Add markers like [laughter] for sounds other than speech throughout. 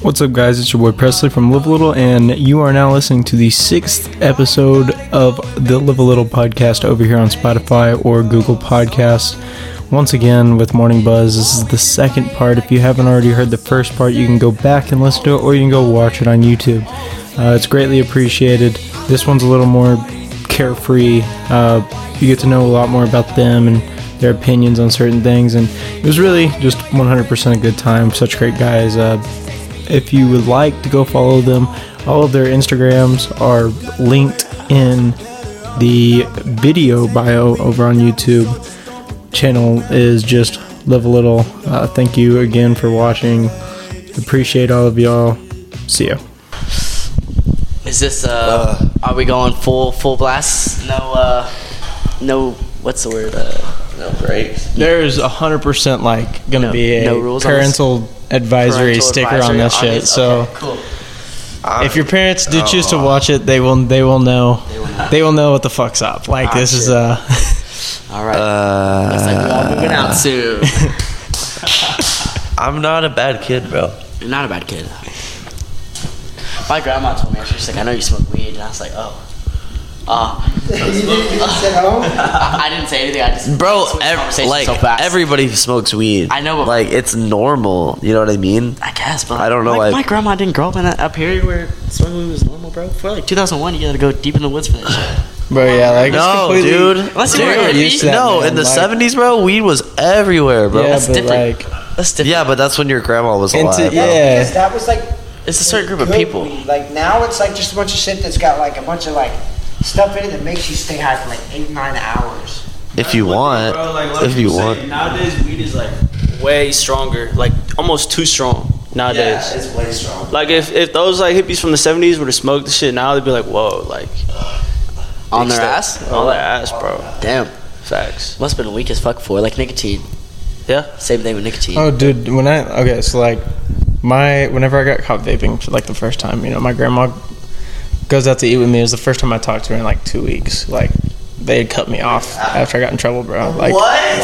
What's up, guys? It's your boy Presley from Live a Little, and you are now listening to the sixth episode of the Live a Little podcast over here on Spotify or Google Podcasts. Once again, with Morning Buzz, this is the second part. If you haven't already heard the first part, you can go back and listen to it, or you can go watch it on YouTube. Uh, it's greatly appreciated. This one's a little more carefree. Uh, you get to know a lot more about them and their opinions on certain things, and it was really just 100% a good time. Such great guys. Uh, if you would like to go follow them, all of their Instagrams are linked in the video bio over on YouTube. Channel is just live a little. Uh, thank you again for watching. Appreciate all of y'all. See ya. Is this uh, are we going full full blast? No uh no what's the word? Uh No breaks. There's a hundred percent like gonna No- be a no rules on parental advisory parental sticker advisory on this shit. this? So Okay, cool. if your parents do choose to watch it, they will they will know they will know what the fuck's up. Like this is uh All right. Looks like we're all moving out soon. [laughs] I'm not a bad kid, bro. You're not a bad kid. My grandma told me, she's like, I know you smoke weed. And I was like, oh. Uh, I, [laughs] I didn't say anything. I just Bro, ev- like so fast. everybody smokes weed. I know, but- like it's normal. You know what I mean? I guess, but I don't know, My, like- my grandma didn't grow up in a, a period where smoking weed was normal, bro. For like 2001, you gotta go deep in the woods for that shit. [laughs] Bro, yeah, like No, completely- dude. Unless you Dude, were a used to that, no, man, in the like- '70s, bro, weed was everywhere, bro. Yeah, That's but different. like That's different. Yeah, but that's when your grandma was Into- alive. yeah. bro. Because that was like It's a certain group of people. weed. Like now, it's like just a bunch of shit that's got like a bunch of like stuff in it that makes you stay high for like eight nine hours. If you want, Bro, like, like if you say, want. Nowadays, weed is like way stronger, like almost too strong nowadays. Yeah, it's way strong. like if, if those like hippies from the '70s were to smoke the shit now, they'd be like, whoa, like On their step- ass? on their ass, bro. Damn. Facts. Must have been weak as fuck for like nicotine. Yeah. Same thing with nicotine. Oh, dude, when I okay, so like my whenever I got caught vaping for like the first time, you know, my grandma goes out to eat with me. It was the first time I talked to her in like two weeks. Like they had cut me off after I got in trouble, bro. Like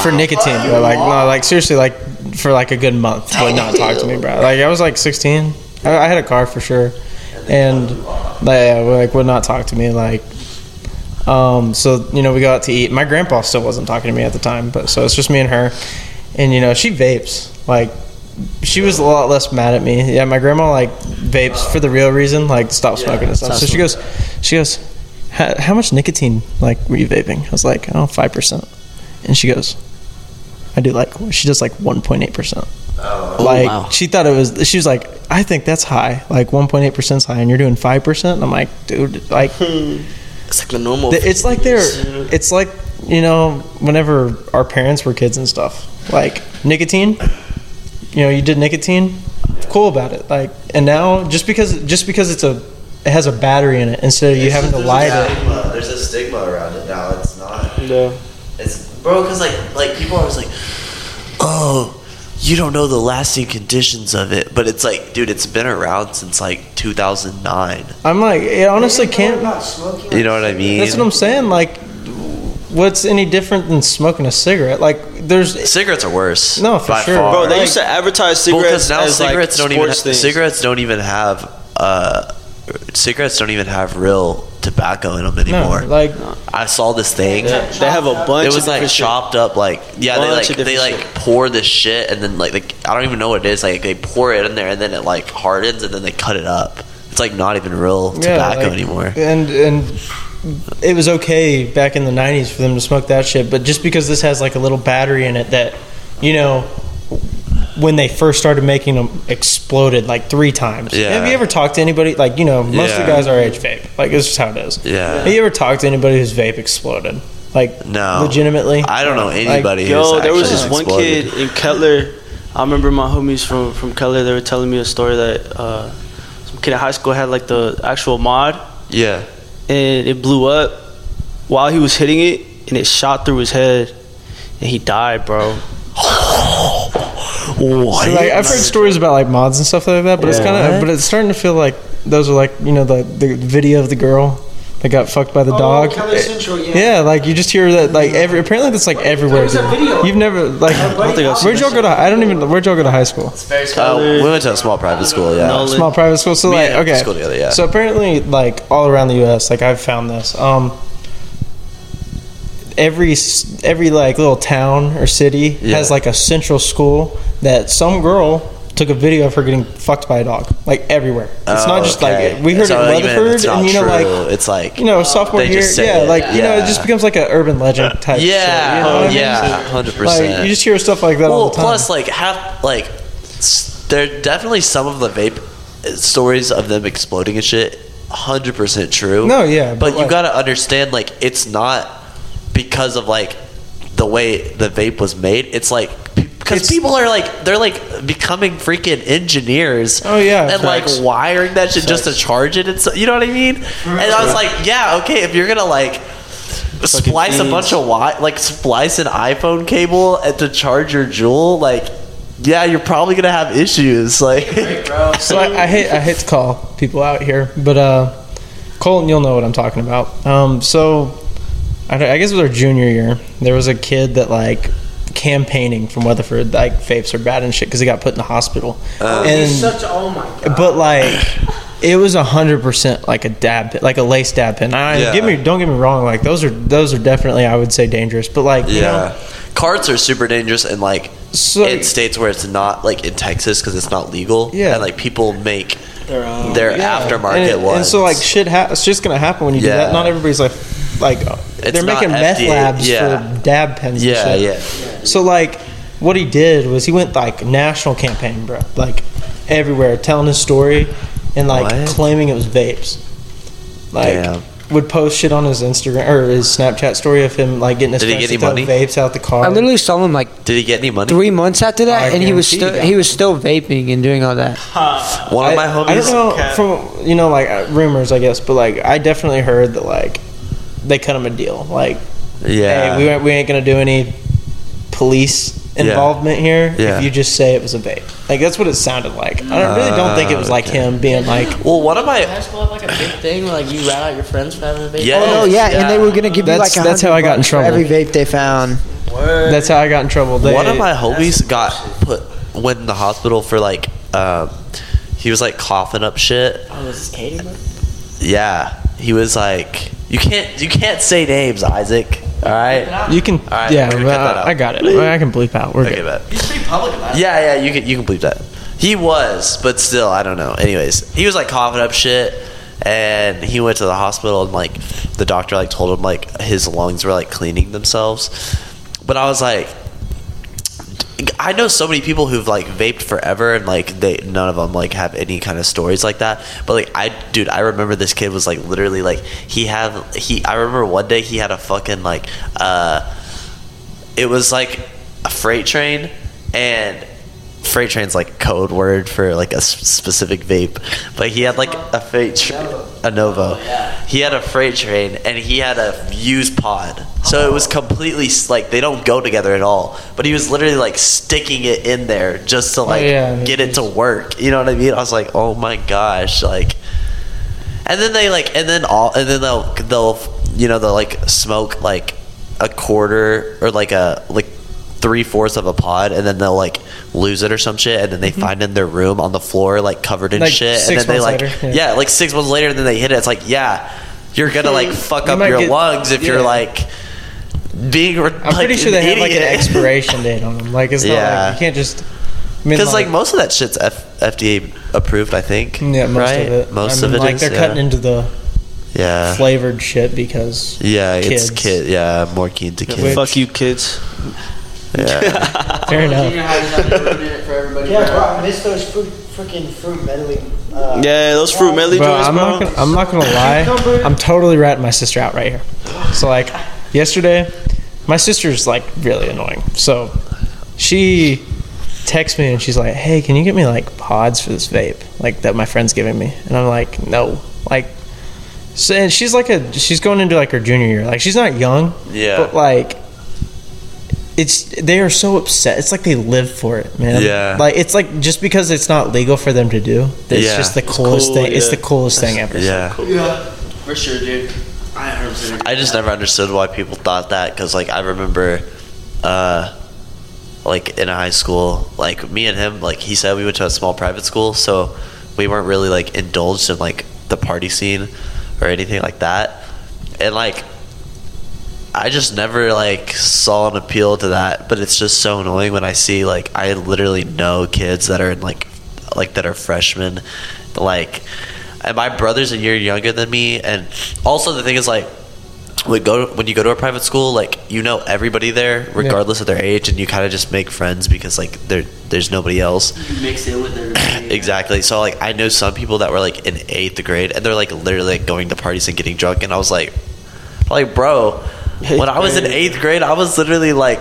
for nicotine, bro. Like no, like seriously, like for like a good month would not talk to me, bro. Like I was like 16. I, I had a car for sure, and they like would not talk to me. Like um, so you know, we go out to eat. My grandpa still wasn't talking to me at the time, but so it's just me and her. And you know, she vapes. Like she was a lot less mad at me. Yeah, my grandma like vapes for the real reason, like stop smoking and stuff. So she goes, she goes, how, much nicotine like were you vaping? I was like, oh, five percent. And she goes, I do like she does like one point eight percent. Oh, like wow. she thought it was. She was like, I think that's high. Like one point eight percent is high, and you're doing five percent. I'm like, dude, like. [laughs] It's like the normal. It's like they're. It's like you know, whenever our parents were kids and stuff, like nicotine. You know, you did nicotine. Cool about it. Like, and now just because just because it's a it has a battery in it instead of you having to light it. There's a stigma around it now. It's not. no It's bro, because like like people are always like, oh, you don't know the lasting conditions of it, but it's like, dude, it's been around since like 2009. I'm like, it honestly They know can't. about smoking. You know what I mean? That's what I'm saying. Like, what's any different than smoking a cigarette? Like, there's Cigarettes are worse. No, for by sure. Far. Bro, they Like- used to advertise Well, cigarettes because now as cigarettes like don't even sports things. cigarettes don't even have uh, cigarettes don't even have real tobacco in them no, anymore. like I saw this thing. Yeah, they have a bunch. It of was like different shit. chopped up, like yeah, they like they like shit. pour this shit and then like, like I don't even know what it is. Like they pour it in there and then it like hardens and then they cut it up. It's like not even real tobacco like, anymore. And and it was okay back in the '90s for them to smoke that shit, but just because this has like a little battery in it that, you know, when they first started making them, exploded like three times. Yeah. Have you ever talked to anybody like you know most of the guys our age vape? Like it's just how it is. Yeah. Have you ever talked to anybody whose vape exploded? Like No, legitimately. I don't know Like, anybody. Yo, there was actually this one kid in Kettler. I remember my homies from from Kettler. They were telling me a story that uh, some kid in high school had like the actual mod, Yeah, and it blew up while he was hitting it, and it shot through his head, and he died, bro. what? So, like I've heard stories about like mods and stuff like that, but it's kind of but it's starting to feel like those are like you know the the video of the girl that got fucked by the Oh, dog. Keller Central, yeah. Yeah, like you just hear that like every apparently that's like everywhere. There's a video. You've never like I don't think I've where'd y'all go to? I don't even where'd y'all go to high school? It's very Uh, we went to a small private school. Yeah. Nolan. Small private school. So like okay, school together, yeah. So apparently like all around the U.S. like I've found this. Um, every s- every like little town or city Yeah. has like a central school that some girl took a video of her getting fucked by a dog like everywhere it's Oh, not just okay. like we heard So it in even Weatherford it's not and you know true, like it's like you know sophomore year yeah it, like you know it just becomes like an urban legend type shit, yeah, you know I mean? yeah, hundred like percent. you just hear stuff like that all well, the time plus like half like there are definitely some of the vape uh, stories of them exploding and shit. Hundred percent true. No, yeah, but, but, you like- gotta understand like it's not because of like the way the vape was made. It's like because people are like they're like becoming freaking engineers. Oh, yeah, and facts. like wiring that shit just to charge it. And so, you know what I mean? And I was like, yeah, okay, if you're gonna like splice a bunch of wi- like splice an iPhone cable and to charge your Juul, like yeah, you're probably gonna have issues. Like [laughs] So I, I hate I hate to call people out here, but uh, Colton, you'll know what I'm talking about. Um, so I, I guess it was our junior year. There was a kid that like campaigning from Weatherford, like vapes are bad and shit, because he got put in the hospital. Oh. and He's such oh my god. but like it was a hundred percent like a dab pen, like a lace dab pen. I, Yeah. Get me, don't get me wrong. Like those are those are definitely I would say dangerous. But like you know, yeah, carts are super dangerous and like So- in states where it's not like in Texas because it's not legal. Yeah. and like people make Their own. their Yeah. aftermarket and, ones. and so like shit ha- it's just gonna happen when you do that not everybody's like like It's they're not making meth labs yeah. for dab pens and yeah, yeah. So like what he did was he went like national campaign bro like everywhere telling his story and like What? claiming it was vapes like Damn. would post shit on his instagram or his snapchat story of him like getting his Did he friends get any money? vapes out the car I literally saw him like Did he get any money? three months after that, I and he was still he he was still vaping and doing all that. One of I, my I don't know from you know like uh, rumors I guess but like I definitely heard that like they cut him a deal like Yeah, hey, we, we ain't gonna do any police involvement here Yeah. if you just say it was a vape. Like that's what it sounded like. I don't, really don't think it was like him being like, well, one of my High school have like a big thing where like you rat out your friends for having a vape. Yeah. Oh no, yeah, and they were gonna give you That's- like that's how I got in trouble. every vape they found. that's how I got in trouble. They, one of my homies got put went in the hospital for like um, he was like coughing up shit. Oh, is this Katie? Yeah, he was like you can't you can't say names, Isaac. All right. you can, right, yeah, we're gonna cut that I, out. I got it. I can bleep out. We're Okay, good. bet. He's pretty public about it. Yeah, yeah, you can you can believe that. He was, but still, I don't know. Anyways, he was like coughing up shit, and he went to the hospital, and like the doctor like told him like his lungs were like cleaning themselves. But I was like, I know so many people who've like vaped forever, and like they none of them like have any kind of stories like that. But like I, dude, I remember this kid was like literally like he had he. I remember one day he had a fucking like uh it was like a freight train and freight train's like code word for like a specific vape. But he had like a freight tra- a novo he had a freight train and he had a used pod. So it was completely like they don't go together at all. But he was literally like sticking it in there just to oh, like yeah. get it to work. You know what i mean? I was like oh my gosh like and then they like and then all and then they'll they'll you know they'll like smoke like a quarter or like a like three fourths of a pod and then they'll like lose it or some shit and then they mm-hmm. find it in their room on the floor like covered in Like, shit and then they like later, yeah. yeah. like six months later and then they hit it it's like yeah you're gonna like [laughs] fuck You up might your get- lungs if you're like being re- I'm pretty sure they have like an expiration date on them. Like it's not Yeah. like you can't just. I mean, because like, most of that shit's F- FDA approved I think mm, yeah, most right of it. most I of it like is, they're yeah. cutting into the yeah flavored shit because yeah it's kids. kid yeah more keen to kids Which- Fuck you, kids. Yeah [laughs] fair enough. Junior high just out there ruining it for everybody. Yeah, bro, bro. I miss those fruit, freaking fruit medley. Uh, Yeah, those fruit medley Bro, joints, I'm bro. not gonna, I'm not gonna lie. I'm totally ratting my sister out right here. So like yesterday, my sister's like really annoying. So she texts me and she's like, "Hey, can you get me like pods for this vape like that my friend's giving me?" And I'm like, "No." Like, so, and she's like a she's going into like her junior year. Like she's not young, Yeah. but like. It's they are so upset. It's like they live for it, man. Yeah. Like it's like just because it's not legal for them to do, it's Yeah. just the It's coolest cool, thing. It's the coolest thing ever. yeah Yeah. For sure, dude. I I just never understood why people thought that because like I remember, uh, like in high school, like me and him, like he said we went to a small private school, so we weren't really like indulged in like the party scene or anything like that, and like. I just never like saw an appeal to that, but it's just so annoying when I see like I literally know kids that are in like like that are freshmen, like, and my brother's a year younger than me, and also the thing is like when go when you go to a private school, like you know everybody there, regardless of their age, and you kind of just make friends because like there there's nobody else. You mix in with everybody. [coughs] Exactly. So like I know some people that were like in eighth grade, and they're like literally like, going to parties and getting drunk, and I was like, like bro. [laughs] When I was in grade. eighth grade, I was literally like,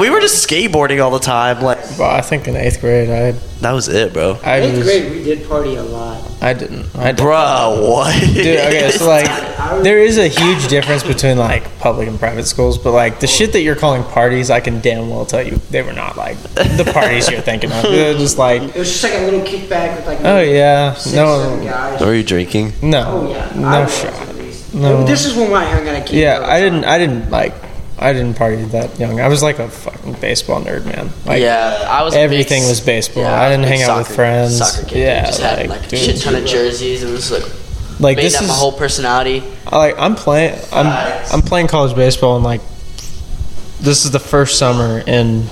we were just skateboarding all the time. Like Well, I think in eighth grade, I that was it, bro. I Eighth was grade, we did party a lot. I didn't. I didn't. Bro, what? Dude, okay, so [laughs] like, there is a huge difference between like public and private schools, but like the shit that you're calling parties, I can damn well tell you they were not like the parties you're thinking of. They're [laughs] just like, It was just like a little kickback with like oh yeah, six, seven no, guys. Were you drinking? no, Oh yeah, I no was shot. At least. No. This is when I hung out at Keith Yeah, I didn't. I didn't like. I didn't party that young. I was like a fucking baseball nerd, man. Like, yeah, I was a everything big- was baseball. yeah, I didn't big hang out with friends. Soccer kid. Yeah, just had like, like a shit ton of jerseys. It was like like made this is my whole personality. I like I'm playing I'm I'm playing college baseball and like this is the first summer in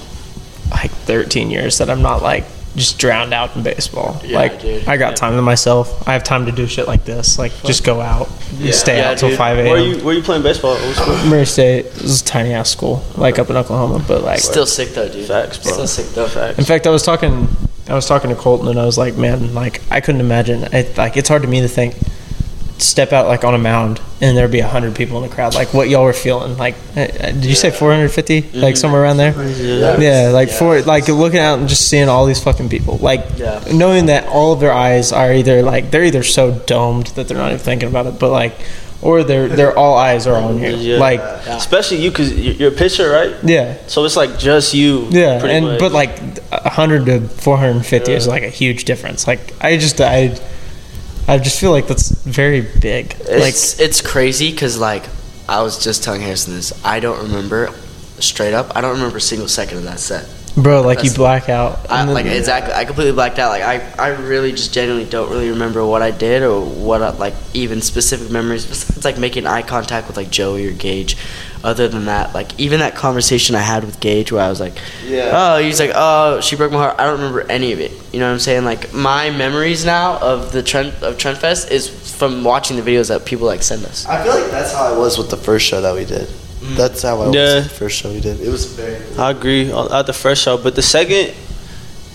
like 13 years that I'm not like just drowned out in baseball. Yeah, like dude. I got time to myself. I have time to do shit like this. Like just go out, stay out till dude. 5 Where you a.m. where you playing baseball? What school? Murray State this is a tiny ass school, like up in Oklahoma, but like Still sick though, dude. Facts, bro. Still sick though. Facts. In fact, I was talking, I was talking to Colton, and I was like, man, like I couldn't imagine. It, like it's hard to me to think, step out like on a mound, and there'd be a hundred people in the crowd. Like what y'all were feeling. Like, uh, uh, did you say 450? Like somewhere around there. Yeah. Yeah, like for like looking out and just seeing all these fucking people, like Yeah. knowing that all of their eyes are either like they're either so domed that they're not even thinking about it, but like, or they're they're [laughs] all eyes are on you, Yeah. like Especially you, cause you're a pitcher, right? yeah, So it's like just you. yeah, and much. but like hundred to four hundred and fifty is like a huge difference. Like I just I, I just feel like that's very big. Like It's it's crazy because like I was just telling Harrison this. I don't remember straight up. I don't remember a single second of that set. bro, like you black out. I, like exactly, I completely blacked out. Like I, I really just genuinely don't really remember what I did or what I, like even specific memories besides like making eye contact with like Joey or Gage. Other than that, like even that conversation I had with Gage where I was like, Yeah. oh, he's like, oh, she broke my heart. I don't remember any of it. You know what I'm saying? Like my memories now of the trend of Trent Fest is from watching the videos that people like send us. I feel like that's how I was with the first show that we did. Mm. That's how I was Yeah. with the first show we did. It was very. I agree at the first show, but the second,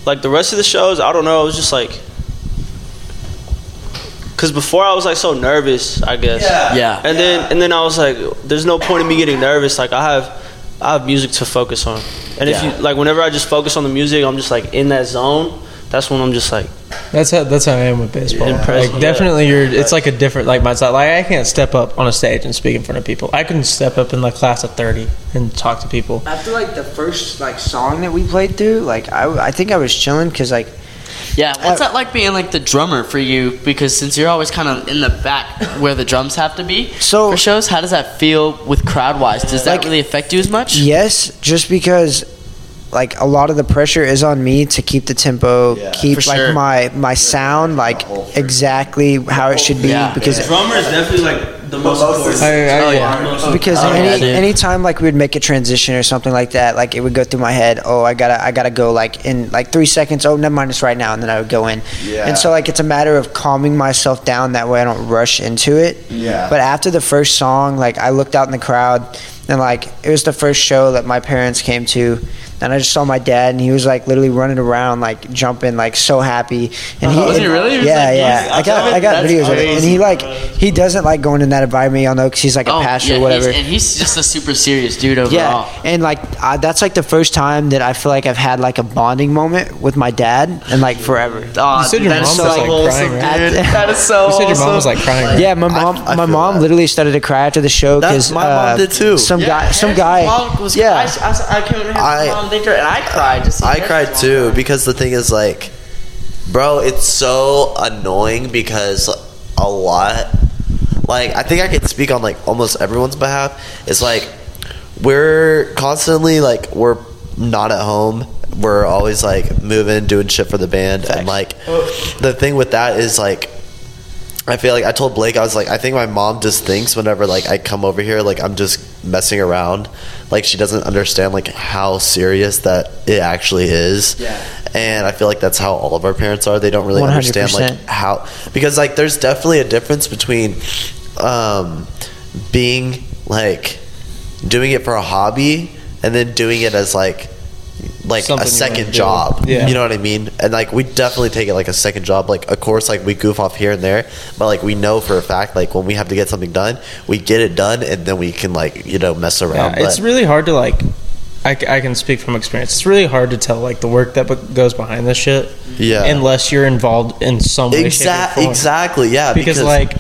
like the rest of the shows, I don't know. It was just like, cause before I was like so nervous, I guess. Yeah. yeah. And then and then I was like, there's no point in me getting nervous. Like I have, I have music to focus on. And if you like, whenever I just focus on the music, I'm just like in that zone. That's when I'm just like, that's how that's how I am with baseball. Impressive. Like definitely, you're. It's like a different like mindset. Like I can't step up on a stage and speak in front of people. I couldn't step up in the class of thirty and talk to people. After like the first like song that we played through, like I, I think I was chilling because like Yeah, what's that like being like the drummer for you? Because since you're always kind of in the back [laughs] where the drums have to be So- for shows, how does that feel with crowd wise? Does that Like- really affect you as much? yes, just because like a lot of the pressure is on me to keep the tempo, Yeah. keep like sure. my my sound like exactly how it should be Yeah. because drummer is definitely like the most important. I, I, Oh, yeah. Oh, because Oh, any yeah, anytime like we would make a transition or something like that, like it would go through my head. Oh, I gotta I gotta go like in like three seconds. Oh, never mind, it's right now, and then I would go in. Yeah. And so like it's a matter of calming myself down. That way I don't rush into it. Yeah. But after the first song, like I looked out in the crowd, and like it was the first show that my parents came to. And I just saw my dad, and he was like literally running around, like jumping, like so happy. And Was he really? He was, Yeah, like, yeah. I got, I got That's videos of it, and he like, he doesn't like going in that environment, y'all know, because he's like a Oh, pastor yeah, or whatever. He's, and he's just a super serious dude overall. Yeah, and like uh, that's like the first time that I feel like I've had like a bonding moment with my dad, and like forever. Oh, You said your that is mom so was, like, crying, right? dude. That is so you said your mom was like crying. right? Yeah, my mom, I my mom that. literally started to cry after the show because my mom did too. Some Yeah, guy, some guy, was- yeah. I, I, I came in I- mom, and I cried. Just I cried too because the thing is like, bro, it's so annoying because a lot, like I think I can speak on like almost everyone's behalf. It's like we're constantly like we're not at home. We're always like moving, doing shit for the band, and like oh. the thing with that is like I feel like I told Blake I was like I think my mom just thinks whenever like I come over here like I'm just messing around. Like she doesn't understand like how serious that it actually is. Yeah. and I feel like that's how all of our parents are. They don't really understand like how because like there's definitely a difference between um being like doing it for a hobby and then doing it as like like Something a second job Yeah. you know what I mean? And like we definitely take it like a second job. Like of course, like we goof off here and there, but like we know for a fact, like when we have to get something done, we get it done, and then we can like you know mess around. Yeah, it's but- really hard to like. I can speak from experience. It's really hard to tell like the work that goes behind this shit. Yeah. Unless you're involved in some way, shape, or exactly, form. exactly, yeah. Because, like,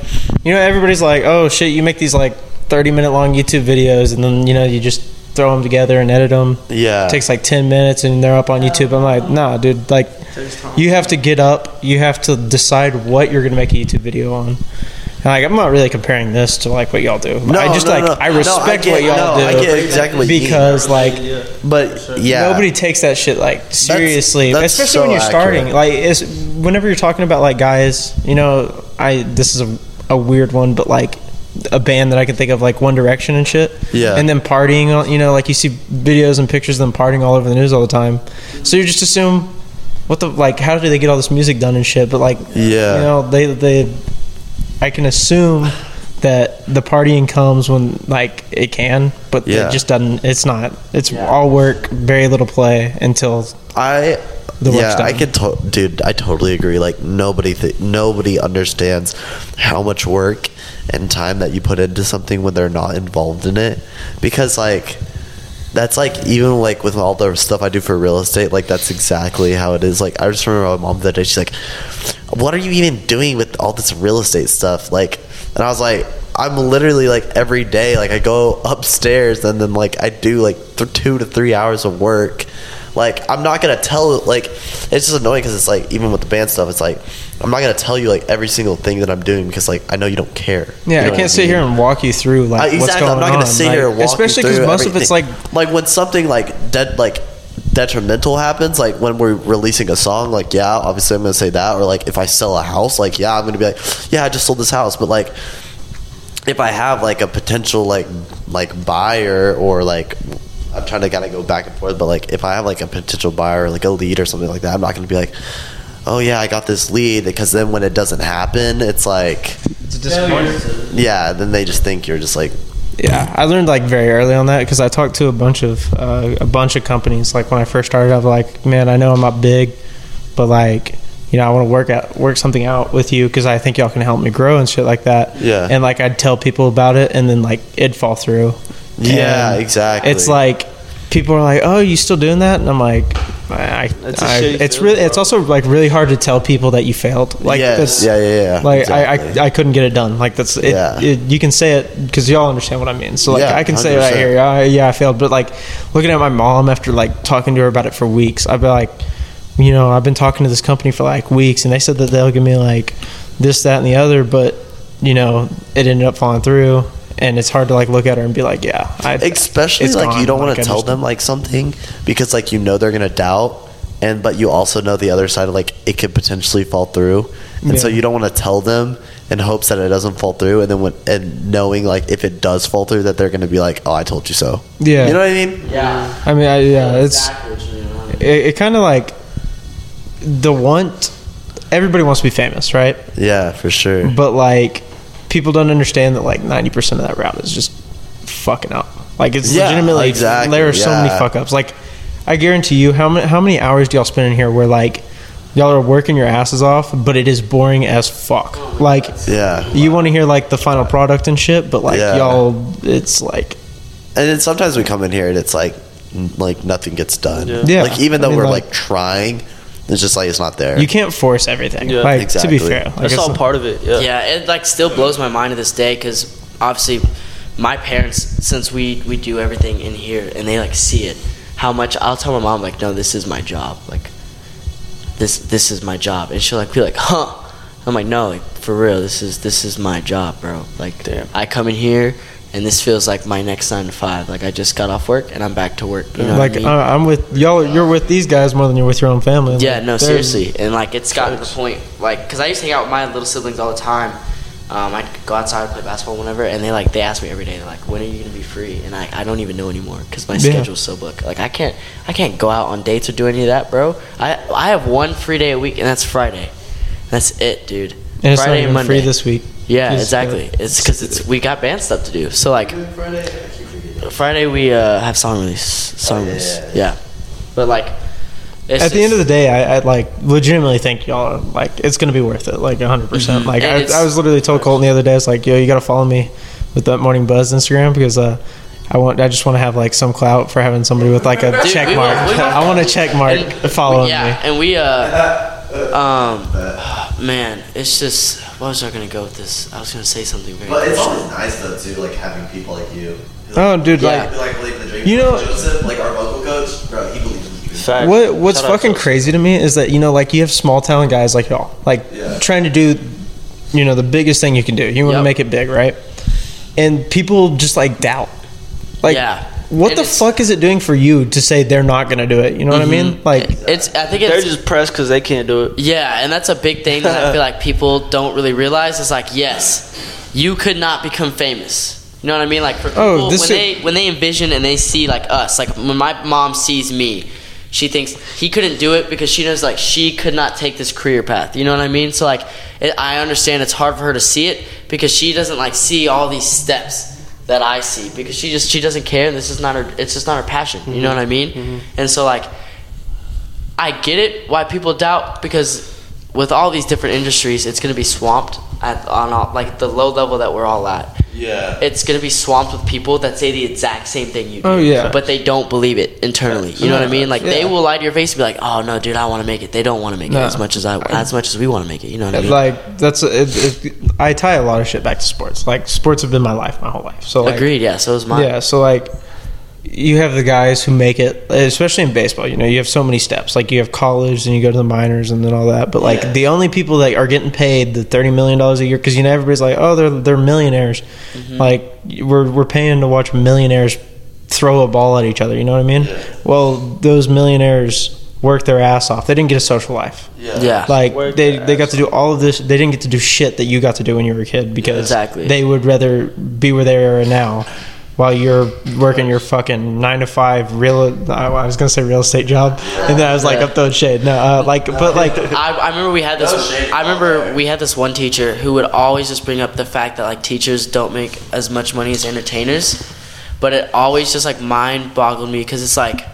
you know, everybody's like, oh shit, you make these like 30 minute long YouTube videos, and then you know you just throw them together and edit them. yeah, It takes like 10 minutes, and they're up on YouTube. I'm like, nah, dude. Like, you have to get up. You have to decide what you're gonna make a YouTube video on. And, like, I'm not really comparing this to like what y'all do. No, I just no, like no. I No, I respect get- what y'all no, do. I get exactly what mean. because like but yeah, nobody takes that shit like seriously, that's especially so when you're starting. accurate. Like, it's, whenever you're talking about like guys, you know, I this is a, a weird one, but like a band that I can think of, like One Direction and shit. Yeah. And then partying, you know, like you see videos and pictures of them partying all over the news all the time. So you just assume, what the like? How do they get all this music done and shit? But like, Yeah. you know, they they, I can assume. That the partying comes when like it can, but Yeah. it just doesn't. It's not. It's all work, very little play until I The yeah, I can, to- dude. I totally agree. Like nobody, th- nobody understands how much work and time that you put into something when they're not involved in it. Because like, that's like even like with all the stuff I do for real estate. Like that's exactly how it is. Like I just remember my mom the other day. She's like, "What are you even doing with all this real estate stuff?" Like, and I was like. I'm literally like every day, like I go upstairs and then like I do like th- two to three hours of work like i'm not gonna tell like it's just annoying because it's like even with the band stuff it's like i'm not gonna tell you like every single thing that i'm doing because like i know you don't care Yeah, You know I can't sit mean? here and walk you through like I- what's exactly going i'm not gonna on. sit like, here and walk especially because most of it's like like when something like dead like detrimental happens like when we're releasing a song like yeah obviously i'm gonna say that or like if i sell a house like yeah i'm gonna be like yeah i just sold this house but like if I have like a potential like like buyer or like I'm trying to kind of go back and forth, but like if I have like a potential buyer like a lead or something like that, I'm not going to be like, oh yeah, I got this lead because then when it doesn't happen, it's like it's disappointing. yeah, then they just think you're just like Yeah, I learned like very early on that because I talked to a bunch of uh, a bunch of companies. Like when I first started, I was like, man, I know I'm not big, but like. You know, I want to work out, work something out with you because I think y'all can help me grow and shit like that. Yeah. And like I'd tell people about it, and then like it'd fall through. Yeah, And exactly. It's like people are like, "Oh, you still doing that?" And I'm like, I, It's a I- it's feeling, really, it's also like really hard to tell people that you failed. Like, yes, that's, yeah, yeah, yeah. like exactly. I, I, I couldn't get it done. Like that's it, Yeah. it- you can say it because y'all understand what I mean. So like Yeah, I can say it 100%. right here. Yeah, yeah, I failed. But like looking at my mom after like talking to her about it for weeks, I'd be like, you know, I've been talking to this company for like weeks, and they said that they'll give me like this, that, and the other, but you know, it ended up falling through. And it's hard to like look at her and be like, yeah, I, especially it's like gone. you don't want to tell them like something because like you know they're gonna doubt and but you also know the other side of like it could potentially fall through and so you don't want to tell them in hopes that it doesn't fall through and then when and knowing like if it does fall through that they're gonna be like oh i told you so Yeah. you know what i mean Yeah. I mean, I, yeah, it's exactly what you mean. it, it kind of like the want. Everybody wants to be famous, right? yeah for sure But like, people don't understand that like ninety percent of that route is just fucking up. Like it's Yeah, legitimately exactly, there are so many fuck ups. Like, I guarantee you, how many how many hours do y'all spend in here where like y'all are working your asses off, but it is boring as fuck. Like, yeah you want to hear like the final product and shit, but like Yeah. y'all, it's like and then sometimes we come in here and it's like like nothing gets done Yeah. Yeah. like even I though mean, we're like- like, trying it's just like it's not there you can't force everything. Yeah. like Exactly. to be fair, like, That's all part of it. Yeah. Yeah, it like still blows my mind to this day because obviously my parents, since we we do everything in here and they like see it, how much I'll tell my mom like, no, this is my job. Like, this this is my job, and she'll like be like, huh. I'm like, no, like for real, this is this is my job, bro. Like, Damn. I come in here, and this feels like my next nine to five. Like I just got off work and I'm back to work. You know like I mean? uh, I'm with y'all. You're with these guys more than you're with your own family. Yeah, Like, no, seriously. And like, it's gotten to the point, like, because I used to hang out with my little siblings all the time. Um, I'd go outside, and play basketball, whenever, and they like they ask me every day, they're like, "When are you gonna be free?" And I, I don't even know anymore because my Yeah. schedule's so booked. Like, I can't I can't go out on dates or do any of that, bro. I I have one free day a week, and that's Friday. That's it, dude. And it's Friday not and even Monday. free this week. Yeah, It's, uh, exactly. It's because it's we got band stuff to do. So like Friday we uh, have song release, song Oh, yeah, release. yeah, Yeah, but like it's At the end of the day, I, I like legitimately think y'all are, like it's gonna be worth it, like hundred percent. Like I, I was literally told Colton the other day, it's like, yo, you gotta follow me with that morning buzz Instagram because uh, I want, I just want to have like some clout for having somebody with like a Dude, check mark. were- we I want a check mark And following yeah, me. and we uh um man, it's just what was I gonna go with this? I was gonna say something very. But it's always nice though too, like having people like you. Oh, dude, Yeah. like Who, like believe in the dream. You know- Joseph, like our vocal coach, bro, he believes in the What what's Shout fucking to crazy to me is that you know like you have small town guys like y'all like Yeah. trying to do you know the biggest thing you can do. You want to Yep. make it big, right? And people just like doubt. Like Yeah. What the fuck is it doing for you to say they're not going to do it? You know what I mm-hmm. mean? Like it's I think They're it's just pressed because they can't do it. yeah, and that's a big thing that I feel [laughs] like people don't really realize. It's like yes, you could not become famous. You know what I mean? Like for oh, people Oh, this when is- they when they envision and they see like us, like when my mom sees me, she thinks he couldn't do it because she knows like she could not take this career path. You know what I mean? So like it, I understand it's hard for her to see it because she doesn't like see all these steps that I see because she just she doesn't care. And this is not her. It's just not her passion. You know what I mm-hmm. mean? Mm-hmm. And so like I get it why people doubt because with all these different industries, it's going to be swamped at on all, like the low level that we're all at. Yeah. It's going to be swamped with people that say the exact same thing you do. Oh, yeah. But they don't believe it internally. You know what I mean? Like they will lie to your face and be like, "Oh no, dude, I want to make it." They don't want to make No. it as much as I as much as we want to make it. You know what I mean? like that's it, it, I tie a lot of shit back to sports. Like sports have been my life my whole life. So like, Agreed. Yeah. So is mine. Yeah, so like you have the guys who make it, especially in baseball. You know, you have so many steps. Like you have college, and you go to the minors, and then all that. But like Yeah. the only people that are getting paid the thirty million dollars a year, because you know everybody's like, oh, they're they're millionaires. Mm-hmm. Like we're we're paying to watch millionaires throw a ball at each other. You know what I mean? Well, those millionaires work their ass off. They didn't get a social life. Yeah. Like Work they they got to do all of this. They didn't get to do shit that you got to do when you were a kid because Exactly. they would rather be where they are now, while you're working your fucking nine to five real. I was gonna say real estate job, and then I was like, up those shade. No, uh, like, but like, [laughs] I, I remember we had this. No I remember we had this one teacher who would always just bring up the fact that like teachers don't make as much money as entertainers, but it always just like mind boggled me because it's like,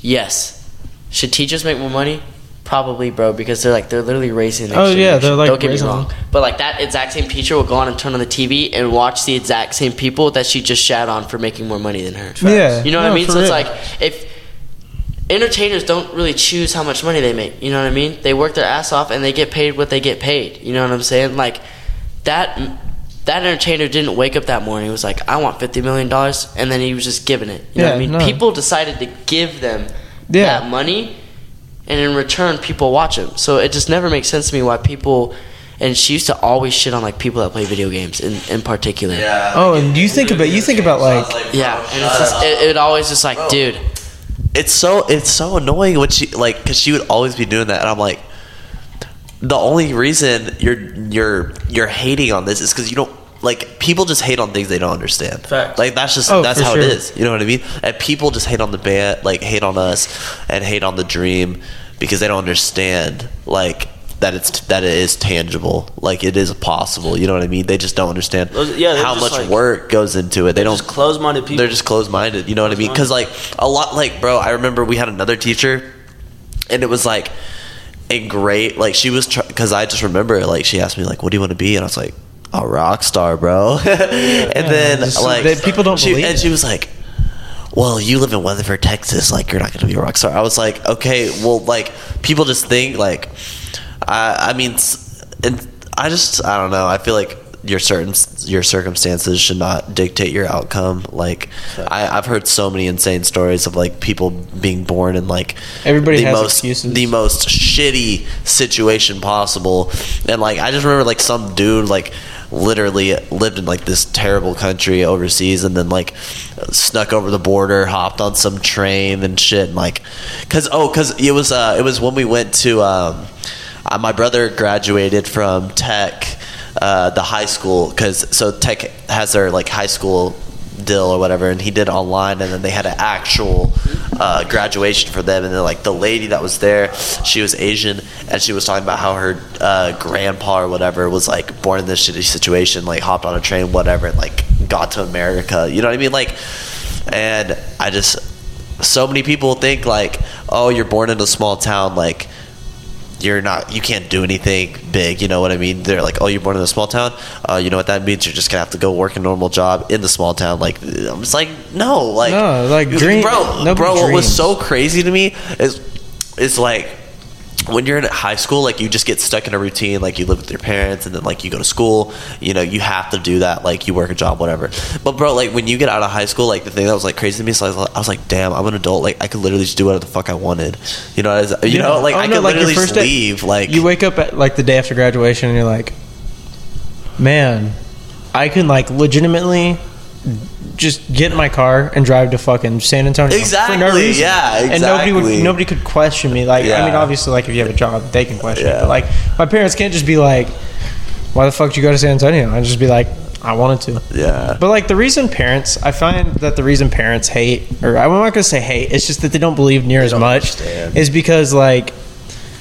yes, should teachers make more money? Probably, bro, because they're like they're literally raising. The Oh, yeah, generation. they're, like, Don't get me wrong, them. but like that exact same teacher will go on and turn on the TV and watch the exact same people that she just shat on for making more money than her. yeah, You know what no, I mean? So it's like if entertainers don't really choose how much money they make. You know what I mean? They work their ass off and they get paid what they get paid. You know what I'm saying? Like that that entertainer didn't wake up that morning and was like, I want fifty million dollars and then he was just giving it. You know what I mean? no. People decided to give them Yeah. that money and in return people watch them. So it just never makes sense to me why people and she used to always shit on like people that play video games in, in particular. Yeah. Oh, and you think about you think about like Yeah, and it's just, it, it always just like, dude, it's so it's so annoying when she like because she would always be doing that and i'm like the only reason you're you're you're hating on this is because you don't like people just hate on things they don't understand. Facts. like that's just Oh, that's how sure. it is you know what i mean? And people just hate on the band like hate on us and hate on the dream because they don't understand like that it's that it is tangible like it is possible you know what i mean? They just don't understand yeah, how much like- work goes into it. They don't Just closed-minded people. they're just closed-minded you know what i mean? Because like a lot like bro i remember we had another teacher and it was like a great like she was because i just remember like she asked me like what do you want to be? And i was like a rock star bro [laughs] and then just- like they- people don't she, believe and it. she was like well you live in weatherford texas like you're not gonna be a rock star i was like okay well like people just think like i i mean and i just i don't know i feel like your certain your circumstances should not dictate your outcome. Like I, I've heard so many insane stories of like people being born in like Everybody the has most excuses. the most shitty situation possible, and like I just remember like some dude like literally lived in like this terrible country overseas and then like snuck over the border hopped on some train and shit and like because oh because it was uh it was when we went to um uh, my brother graduated from tech uh the high school because so tech has their like high school deal or whatever and he did online and then they had an actual uh, graduation for them and then like the lady that was there she was asian and she was talking about how her uh, grandpa or whatever was like born in this shitty situation like hopped on a train whatever and like got to america. You know what i mean? Like and i just so many people think like oh you're born in a small town like you're not you can't do anything big you know what i mean? They're like oh you're born in a small town? Uh, you know what that means? You're just gonna have to go work a normal job in the small town. Like i'm just like no like No, like, dream- bro bro what was so crazy to me is is like when you're in high school like you just get stuck in a routine like you live with your parents and then like you go to school you know you have to do that like you work a job whatever. But bro like when you get out of high school like the thing that was like crazy to me is like, I was like damn I'm an adult. Like I could literally just do whatever the fuck I wanted. You know as- you know like Oh, I no, could like, literally just day- leave like you wake up at like the day after graduation and you're like, man, I can like legitimately just get in my car and drive to fucking San Antonio for no Exactly, reason. yeah, And nobody would nobody could question me. Like, I mean, obviously, like if you have a job, they can question it. Yeah. But like, my parents can't just be like, "Why the fuck did you go to San Antonio?" I just be like, "I wanted to." yeah But like the reason parents, I find that the reason parents hate, or I'm not gonna say hate, it's just that they don't believe near as don't much, understand. is because like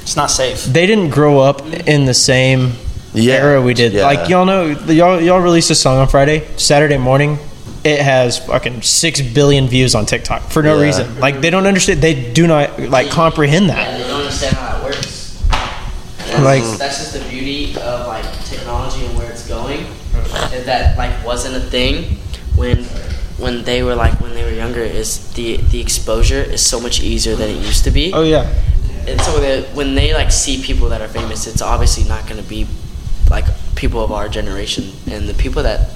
It's not safe. they didn't grow up in the same Yeah. era we did. Yeah. Like y'all know, y'all y'all released a song on Friday, Saturday morning. It has fucking six billion views on TikTok for no Yeah. reason. Like they don't understand. They do not like comprehend And that. they don't understand how that works. And Like- that's, that's just the beauty of like technology and where it's going. And that like wasn't a thing when when they were like when they were younger. Is the the exposure is so much easier than it used to be. Oh yeah, And so they, when they like see people that are famous, it's obviously not going to be like people of our generation. And the people that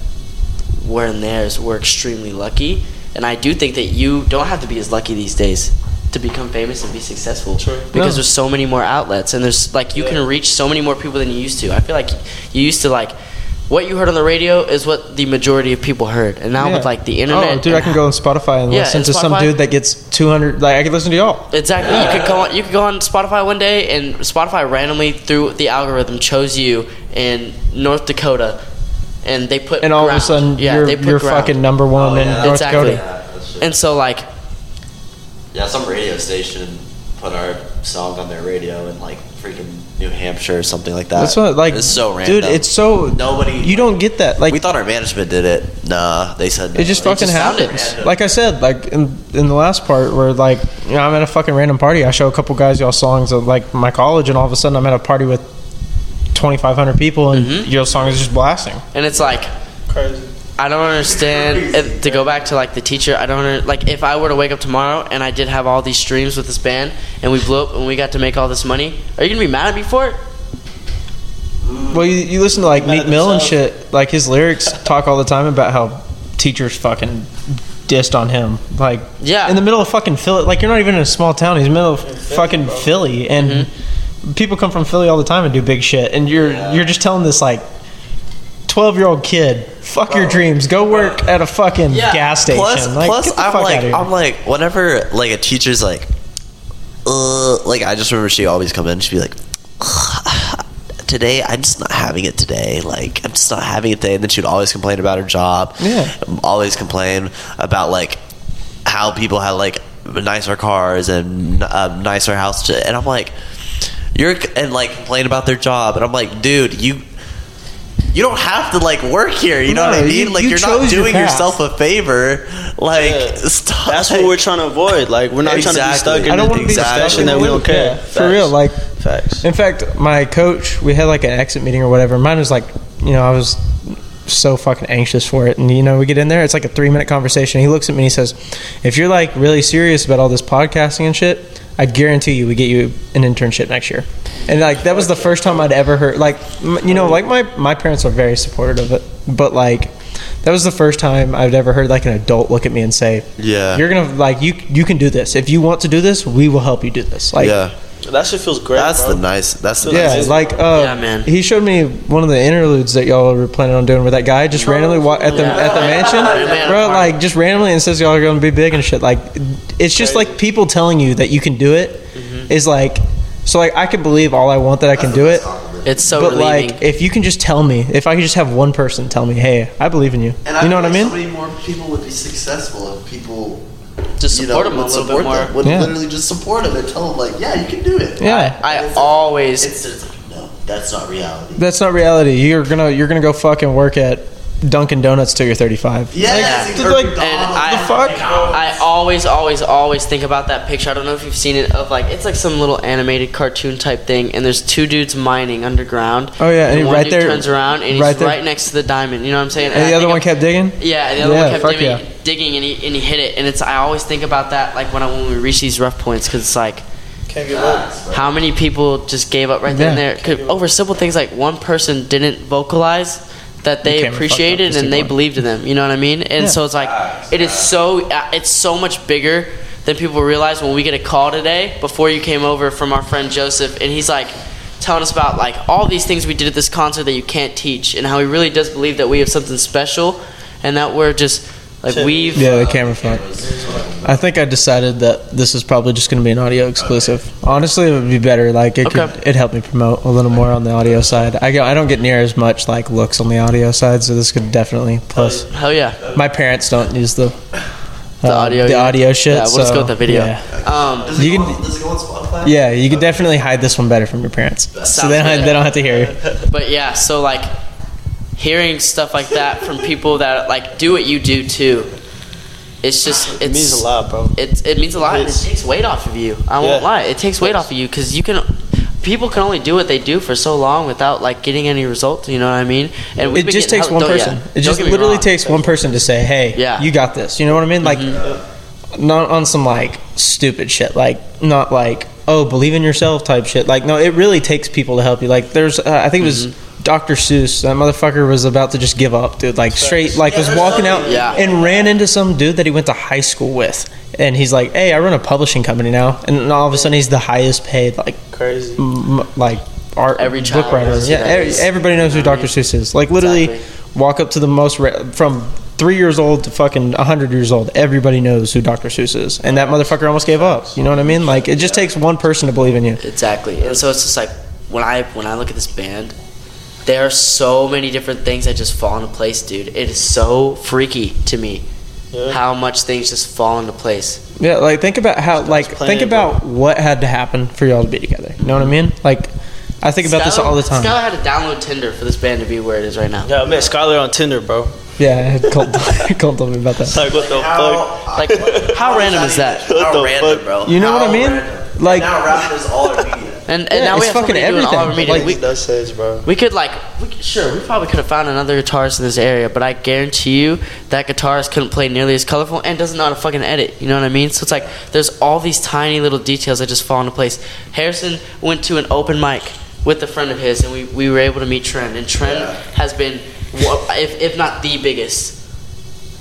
were in theirs were extremely lucky. And I do think that you don't have to be as lucky these days to become famous and be successful. True. Because No. there's so many more outlets, and there's like you can reach so many more people than you used to. I feel like you used to like. What you heard on the radio is what the majority of people heard, and now Yeah. with like the internet, Oh, dude, I can go on Spotify and Yeah, listen and to some dude that gets 200. Like I can listen to y'all. Exactly. You could go on. You could go on Spotify one day, and Spotify randomly through the algorithm chose you in North Dakota, and they put And all of a sudden, yeah, you're, they put you're fucking number one Oh, in yeah. North Exactly. Dakota. And so like, Yeah, some radio station put our song on their radio in like freaking New Hampshire or something like that. That's what like, it's so random. dude. It's so Nobody- You don't get that. Like we thought our management did it. Nah, they said no. It just They fucking found it. happens. Like I said, like in, in the last part where like you know I'm at a fucking random party. I show a couple guys y'all songs of like my college, and all of a sudden I'm at a party with 2,500 people, and Mm-hmm. your song is just blasting. and it's like, Crazy. I don't understand. If, to go back to like the teacher, I don't like if I were to wake up tomorrow and I did have all these streams with this band, and we blew up and we got to make all this money. Are you gonna be mad at me for it? Well, you, you listen to like Mad Meek Mill and shit. Like his lyrics talk all the time about how teachers fucking dissed on him. Like Yeah. in the middle of fucking Philly. Like you're not even in a small town. He's in the middle of fucking Philly, and Mm-hmm. People come from Philly all the time and do big shit. And you're you're just telling this like. 12 year old kid, fuck your dreams. Go work at a fucking Yeah. gas station. Plus, like, plus I'm like. I'm like, whenever like a teacher's like, uh, like I just remember she always come in, she'd be like, today I'm just not having it today. Like I'm just not having it today, and then she'd always complain about her job. Yeah. always complain about like how people had like nicer cars and um, nicer house, and I'm like, you're and like complain about their job, and I'm like, dude, you. You don't have to like work here. You know No, what I you- mean? like you you're not chose your doing yourself a favor. Like Yeah. [laughs] stop. That's what we're trying to avoid. Like we're not trying to be Exactly. stuck in I don't the want to be Exactly. stuck that we don't loop. care. Yeah, for real. Like, facts. in fact, my coach, we had like an exit meeting or whatever. Mine was like, you know, I was so fucking anxious for it. And, you know, we get in there, it's like a three minute conversation. He looks at me and he says, if you're like really serious about all this podcasting and shit, I guarantee you we get you an internship next year. and like that was the first time I'd ever heard like you know like my my parents are very supportive of it, but like that was the first time I'd ever heard like an adult look at me and say, Yeah. you're gonna like you you can do this if you want to do this, we will help you do this." Like yeah, That shit feels great. that's bro. the nice. That's the Yeah, nice. like uh, Yeah, man. He showed me one of the interludes that y'all were planning on doing, with that guy just randomly wa- at the Yeah. at the mansion, [laughs] Yeah. bro, like just randomly and says y'all are gonna be big and shit. Like, it's just like people telling you that you can do it is Mm-hmm. like, so like I could believe all I want that I can do it, It's so but relieving. like if you can just tell me, if I could just have one person tell me, hey, I believe in you, And you know what I mean? like So many more people would be successful if people just you support know, them a little support bit more. them. Would Yeah. literally just support them and tell them like, yeah, you can do it. Yeah. I It's- always It's, it's like, no, that's not reality. That's not reality. You're gonna you're gonna go fucking work at Dunkin' Donuts till you're 35. Yeah, Like, it's like like, and I, the fuck? I always, always, always think about that picture. I don't know if you've seen it of like it's like some little animated cartoon type thing, and there's two dudes mining underground. Oh, yeah, and he one right dude there- turns around and he's right right, next to the diamond. You know what I'm saying? and I the other think one of- kept digging. Yeah, and the other Yeah, one kept digging, yeah. digging, and he and he hit it. And it's I always think about that like when I when we reach these rough points because it's like Can't give up. how many people just gave up right then and Yeah. there 'Cause over simple things like one person didn't vocalize that they came and fucked up appreciated and they C1. believed in them you know what i mean and Yeah. so it's like it is so uh, it's so much bigger than people realize when we get a call today before you came over from our friend joseph and he's like telling us about like all these things we did at this concert that you can't teach and how he really does believe that we have something special and that we're just like we've Yeah, the camera front. I think I decided that this is probably just going to be an audio exclusive. Honestly, it would be better. Like it Okay. could, it helped me promote a little more on the audio side. I go, I don't get near as much like looks on the audio side, so this could definitely plus. hell yeah My parents don't use the the uh, audio the yeah. audio shit. yeah we'll just go with the video Yeah. um Does it, You can- on, does it go on Spotify? Yeah, you could definitely hide this one better from your parents, so they don't, good. they don't have to hear you. But yeah, so like hearing stuff like that from people that like do what you do too, it's just it's It means a lot, bro. It it means a lot. and It takes weight off of you. I won't Yeah. lie. It takes weight off of you because you can. People can only do what they do for so long without like getting any results. You know what I mean? And It just takes hell- one don't- yeah, person. It just literally wrong. takes one person to say, "Hey, Yeah. you got this." You know what I mean? Like, not on some like stupid shit. Like, not like, "Oh, believe in yourself" type shit. Like, no, it really takes people to help you. Like, there's, uh, I think it was. Dr. Seuss, that motherfucker was about to just give up, dude. Like straight, like was walking out Yeah. and ran into some dude that he went to high school with, and he's like, "Hey, I run a publishing company now," and all of a sudden he's the highest paid, like Crazy. m- like art Every book writer. Yeah, that every- is. everybody knows who You know what I Dr. Seuss is. Like literally, Exactly. walk up to the most re- from three years old to fucking hundred years old. Everybody knows who Dr. Seuss is, and that motherfucker almost gave up. You know what I mean? Like it just takes one person to believe in you. Exactly. And so it's just like when I when I look at this band, there are so many different things that just fall into place, dude. It is so freaky to me Yeah. how much things just fall into place. Yeah, like think about how like think it, about what had to happen for y'all to be together. You know what I mean? Like I think about this all the time. Skylar had to download Tinder for this band to be where it is right now. Yeah, I met Skylar on Tinder, bro. Yeah, Colt, Colt told me about that. Like, what the fuck? Like, how random is that? How random, fuck? bro. You know what I mean? random. Like- now rap is all our media. And, and Yeah, now we it's have fucking somebody doing all our media. Like, we, That says, bro. we could like, we could, sure, we probably could have found another guitarist in this area, but I guarantee you that guitarist couldn't play nearly as colorful and doesn't know how to fucking edit. You know what I mean? So it's like there's all these tiny little details that just fall into place. Harrison went to an open mic with a friend of his, and we, we were able to meet Trent. And Trent Yeah. has been, if if not the biggest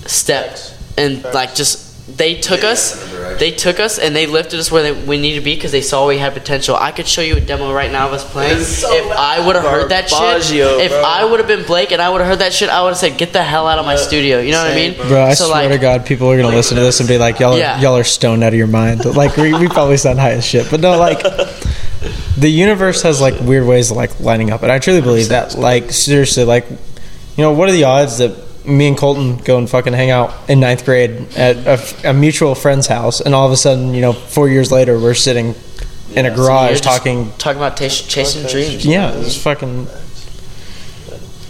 step, and like just they took Yeah, us, the they took us, and they lifted us where they, we needed to be because they saw we had potential. I could show you a demo right now of us playing. So if I would have heard that shit, Garbaggio, if. I would have been Blake and I would have heard that shit, I would have said, "Get the hell out of my studio." You know what I mean? Bro, I So, swear like, to God, people are gonna listen to this and be like, "Y'all, are, Yeah. y'all are stoned out of your mind." Like we, we probably sound high as shit, but no, like [laughs] the universe has like weird ways of like lining up, and I truly believe that. Like seriously, like you know, what are the odds that me and Colton go and fucking hang out in ninth grade at a, a mutual friend's house, and all of a sudden, you know, four years later, we're sitting in a garage just talking. talking about tas- chasing dreams. Yeah, it's fucking.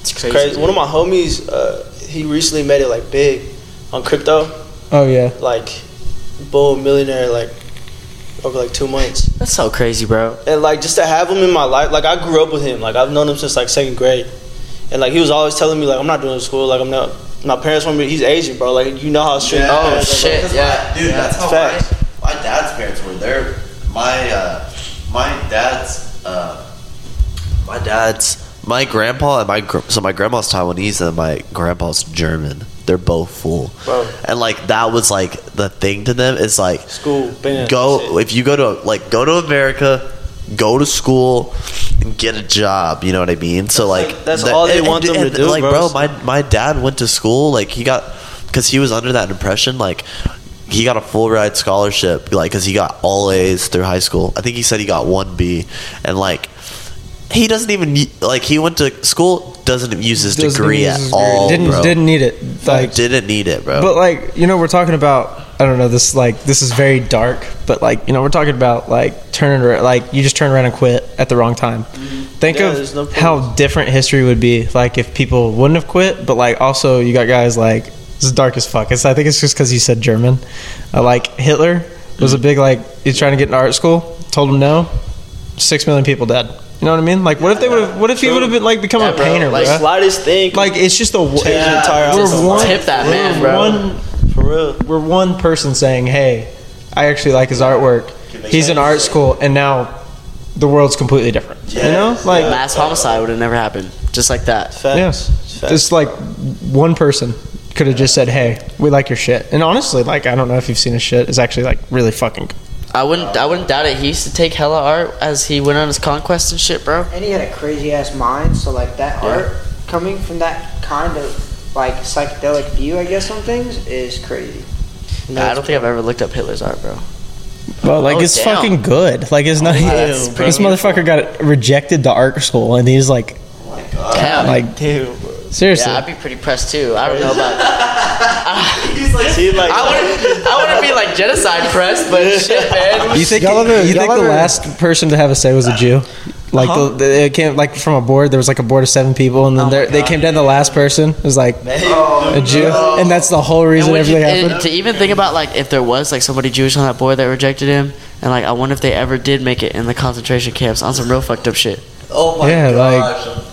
It's crazy. Crazy. One of my homies, uh, he recently made it like big on crypto. Oh yeah, Like, bull millionaire, like, over like two months. That's so crazy, bro. And like, just to have him in my life, like, I grew up with him. Like, I've known him since like second grade. And like, he was always telling me, like, I'm not doing school. Like, I'm not. My parents want me. He's Asian, bro. Like, you know how strict. Yeah. Oh, my parents are, shit. Because yeah. my- dude, that's how Facts. my, my dad's parents were. They're my uh, my dad's uh, my dad's my grandpa and my gr- so my grandma's Taiwanese and my grandpa's German. They're both full, Bro. and like that was like the thing to them is like School, bam, go shit. if you go to like go to America, go to school, and get a job. You know what I mean? So like, like- that's all they want them to do, Like, bro. bro, my my dad went to school. Like he got because he was under that impression. Like he got a full ride scholarship. Like because he got all A's through high school. I think he said he got one B, and like. He doesn't even like. He went to school. Doesn't use his Doesn't degree use at his degree. all. Didn't bro. didn't need it. Like didn't need it, bro. But like you know, we're talking about I don't know this like this is very dark, but like you know, we're talking about like turning ar- like you just turn around and quit at the wrong time. Think Yeah, there's no of how different history would be like if people wouldn't have quit, but like also you got guys like this is dark as fuck. It's I think it's just because you said German. Uh, like Hitler was a big like he's trying to get into art school, told him no, six million people dead. You know what I mean? Like what if they would have? What if he would have been like become Yeah, a bro, painter, like, bro? Slightest thing. Like it's just a the entire we're one Tip that man, bro. One for real. we're one person saying, "Hey, I actually like his artwork. He's in art school, and now the world's completely different." You know, like Mass homicide would have never happened. Just like that. Facts. yeah, Facts. just like one person could have just said, "Hey, we like your shit." And honestly, like I don't know if you've seen his shit. It's actually like really fucking. good. I wouldn't. I wouldn't doubt it. He used to take hella art as he went on his conquest and shit, bro. And he had a crazy ass mind, so like that Yeah. art coming from that kind of like psychedelic view, I guess, on things is crazy. Nah, I don't think I've ever looked up Hitler's art, bro. Well, like Oh, it's damn. fucking good. Like it's not. that's pretty this motherfucker got rejected to art school, and he's like, Damn. like dude. seriously. yeah, I'd be pretty pressed too. I don't know about. [laughs] He's like, I wouldn't. I wouldn't be like genocide pressed, but shit, man. You think Y'all ever- you think y'all the ever- last person to have a say was a Jew? Like uh-huh. the, the it came like from a board. There was like a board of seven people, and then oh there, they came down. The last person It was like a Jew, oh, and that's the whole reason And would you- everything and happened. to even think about like if there was like somebody Jewish on that board that rejected him, and like I wonder if they ever did make it in the concentration camps on some real fucked up shit. oh my Yeah, gosh.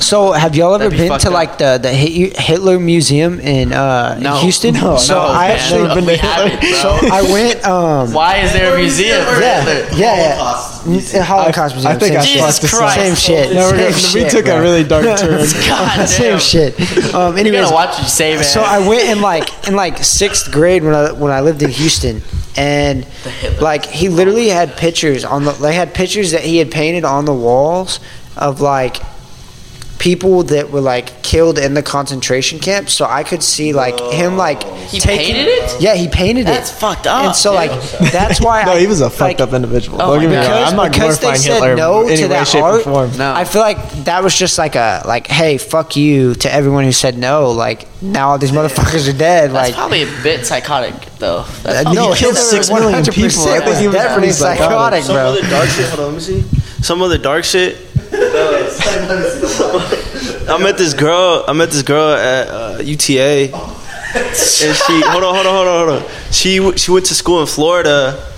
So, have y'all ever That'd be been fucked to up. like the the Hit- Hitler Museum in uh, in No. Houston? No, so no, I man. actually Never been to We haven't, [laughs] bro. So I went. Um, Why is there a museum? for yeah, Hitler? yeah, yeah. Holocaust N- Holocaust Museum. I think I same Jesus shit. fucked this Christ. Same shit. No, we're same gonna- shit, we took bro. a really dark [laughs] turn. [laughs] God same damn. shit. Um, You anyways, gotta watch what you say, man. So I went in like in like sixth grade when I when I lived in Houston, and like he literally had pictures on the they had pictures that he had painted on the walls of like people that were like killed in the concentration camps. So I could see like him like He taking painted it? Yeah, he painted That's it. That's fucked up. And so like that's why [laughs] I No, I, he was a fucked like, up individual. Oh Don't get me my wrong. God. I'm not because they said Hitler no in to that shape, art. form. No. I feel like that was just like a like, hey, fuck you to everyone who said no. Like now all these motherfuckers are dead. That's like probably a bit psychotic, though. That's Uh, no, probably- killed six million 100% people. I think he was definitely pretty psychotic. psychotic, Some bro. other dark shit. Hold on, let me see. Some other dark shit. I met this girl. I met this girl at uh, UTA, and she. Hold on, hold on, hold on, hold on. She she went to school in Florida,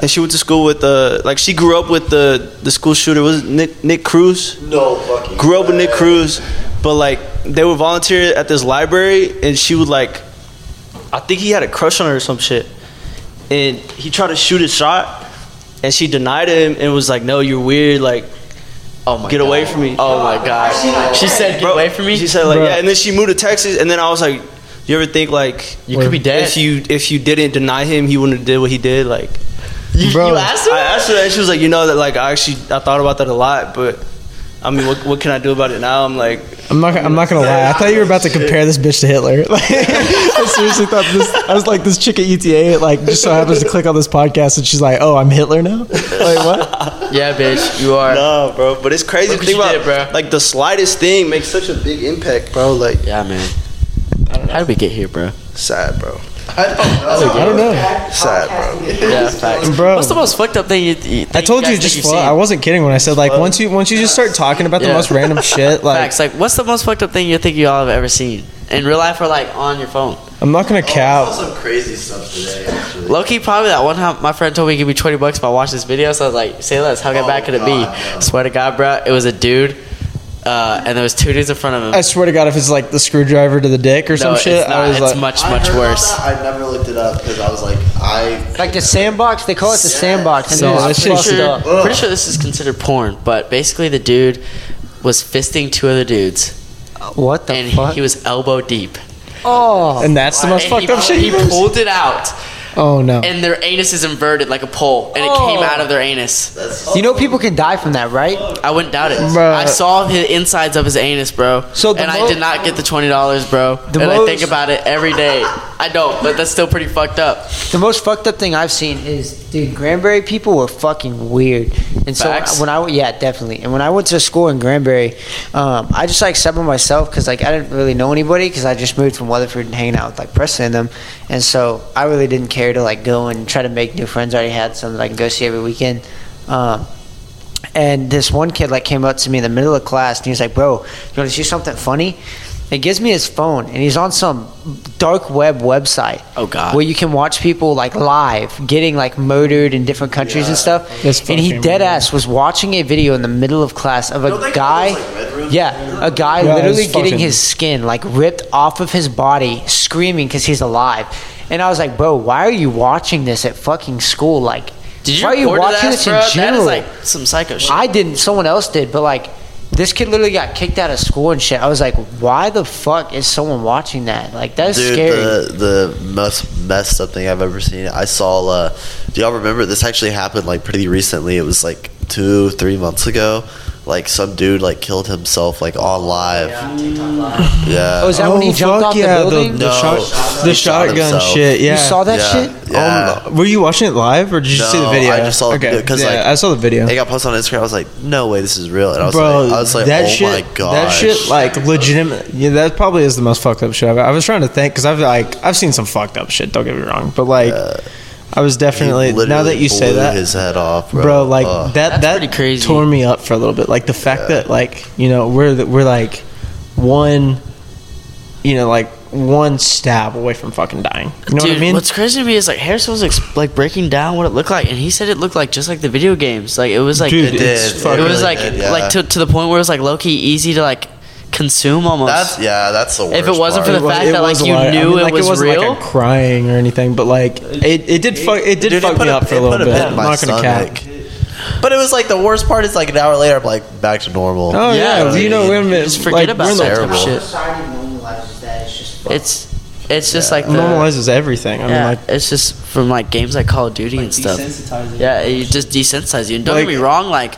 and she went to school with the like she grew up with the the school shooter was it Nick Nick Cruz. No fucking. Grew up with Nick Cruz, but like they would volunteer at this library, and she would like. I think he had a crush on her or some shit, and he tried to shoot his shot, and she denied him and was like, "No, you're weird. Like, oh my get God. away from me." Oh my gosh. She said, "Get away from me." She said like, Bro. "Yeah," and then she moved to Texas, and then I was like, "You ever think like "You could be dead." if you if you didn't deny him, he wouldn't have did what he did?" Like, you, Bro. you asked her. I asked her that, and she was like, "You know that like I actually I thought about that a lot, but." I mean, what, what can I do about it now? I'm like, I'm not. I'm not gonna lie. I thought you were about to compare this bitch to Hitler. [laughs] Like, I seriously thought this. I was like, this chick at UTA, like, just so happens to click on this podcast, and she's like, "Oh, I'm Hitler now." [laughs] Like what? Yeah, bitch, you are. no, bro. But it's crazy to what think you about. did, bro. Like the slightest thing makes such a big impact, bro. Like, Yeah, man. How did we get here, bro? sad, bro. [laughs] I don't know. I don't know, Sad, bro. Yeah, facts. bro. What's the most fucked up thing you? you I told you guys just. think I wasn't kidding when I said like once you once you just start talking about the most random [laughs] shit, like Facts. Like, what's the most fucked up thing you think you all have ever seen in real life or like on your phone? I'm not gonna oh, I saw cap. some crazy stuff today. Actually. Loki, probably that one time my friend told me give me twenty bucks if I watch this video. So I was like, say less. How Oh, bad could it be? God, no. Swear to God, bro, it was a dude uh, and there was two dudes in front of him. I swear to God, if it's like the screwdriver to the dick or some shit, it's not. I was it's like, much much heard worse. I never looked it up because I was like, I Like the sandbox, they call it the sandbox. And So it's that shit's fucked Pretty up. sure, pretty sure this is considered porn, but basically the dude was fisting two other dudes, What the and fuck? he was elbow deep. oh, and that's the most And fucked he, up shit. He pulled it out, Oh no. and their anus is inverted like a pole, and it oh. came Oh. out of their anus. you know people can die from that, right? I wouldn't doubt it. Bruh. I saw the insides of his anus, bro. So the and I did not get the twenty dollars, bro. The and I think about it every day. I don't, but that's still pretty fucked up. The most fucked up thing I've seen is, dude, Granbury people were fucking weird. And so Facts? when I yeah, definitely. And when I went to school in Granbury, um, I just like sat by myself because like I didn't really know anybody because I just moved from Weatherford and hanging out with like Preston and them, and so I really didn't care to like go and try to make new friends. I already had some that I can go see every weekend. Um, and this one kid like came up to me in the middle of class and he was like, "Bro, you want to see something funny?" He gives me his phone and he's on some dark web website. Oh, God. Where you can watch people like live getting like murdered in different countries and stuff. That's and he dead ass was watching a video in the middle of class of a Don't they guy. those, like, yeah, a guy Yeah, literally getting his skin like ripped off of his body, screaming because he's alive. And I was like, bro, why are you watching this at fucking school? Like, Did you why are you watching this in That general? is like some psycho shit. I didn't. Someone else did, but like this kid literally got kicked out of school and shit. I was like, why the fuck is someone watching that? Like that's Dude, scary. the the most messed up thing I've ever seen. I saw. Uh, do y'all remember this? Actually happened like pretty recently. It was like two, three months ago. Like some dude like killed himself like on live. Yeah. oh, is that when he jumped off yeah, the building? The, No. shot, the shotgun shit. Yeah. You saw that yeah, shit? Yeah. Um, were you watching it live or did you see the video? I just saw the okay. video 'cause, yeah, like, I saw the video. it got posted on Instagram. I was like, no way, this is real. And I was Bro, like, I was like, that oh shit, my god, that shit, like legitimate. Yeah, that probably is the most fucked up shit. I've, I was trying to think because I've like I've seen some fucked up shit. Don't get me wrong, but like I was definitely now that you say that, his head off, bro. bro, like Ugh. that That's that pretty crazy. tore me up for a little bit. Like the fact that like you know we're the- we're like one, you know, like one stab away from fucking dying. You know Dude, what I mean? what's crazy to me is like Harrison was ex- like breaking down what it looked like, and he said it looked like just like the video games. Like it was like Dude, It it's did. it was really like did, yeah. like to, to the point where it was like low key easy to like consume almost. That's yeah, that's the worst. If it wasn't for part. the fact that, like, you lot- knew it like, was wasn't real? like a crying or anything, but like it, it did fuck it did Dude, it fuck put me a- up for a little put bit. bit I'm not gonna cap. But it was like the worst part is like an hour later, I'm like back to normal. Oh yeah, Yeah, you know, wait a minute. Just forget like, about we're in the- that type of shit. Society normalizes that. It's just It's it's just like the, normalizes everything. I mean, like it's just from like games like Call of Duty and stuff. Yeah, it just desensitizes you. And don't Like- get me wrong, like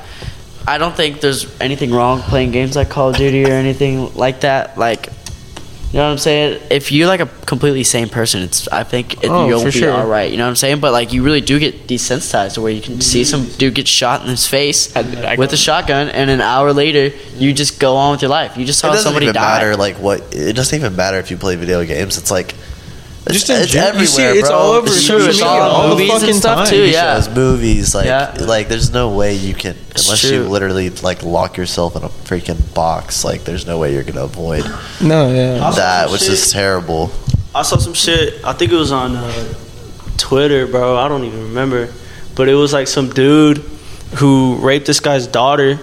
I don't think there's anything wrong playing games like Call of Duty or anything like that. Like, you know what I'm saying? If you're like a completely sane person, it's I think it, Oh, you'll for be sure. all right. You know what I'm saying? But like, you really do get desensitized to where you can see some dude get shot in his face I- I- with a shotgun, and an hour later, you just go on with your life. You just It saw doesn't somebody even die. matter like what. It doesn't even matter if you play video games. It's like it's, Just in it's gen- everywhere, you see it's bro. all over It's true, it's media all all the movies and fucking stuff, time. too, yeah. shows, movies, like Yeah. like there's no way you can unless you literally like lock yourself in a freaking box. Like there's no way you're gonna avoid No, yeah. that, which shit. is terrible. I saw some shit. I think it was on uh, Twitter, bro. I don't even remember, but it was like some dude who raped this guy's daughter,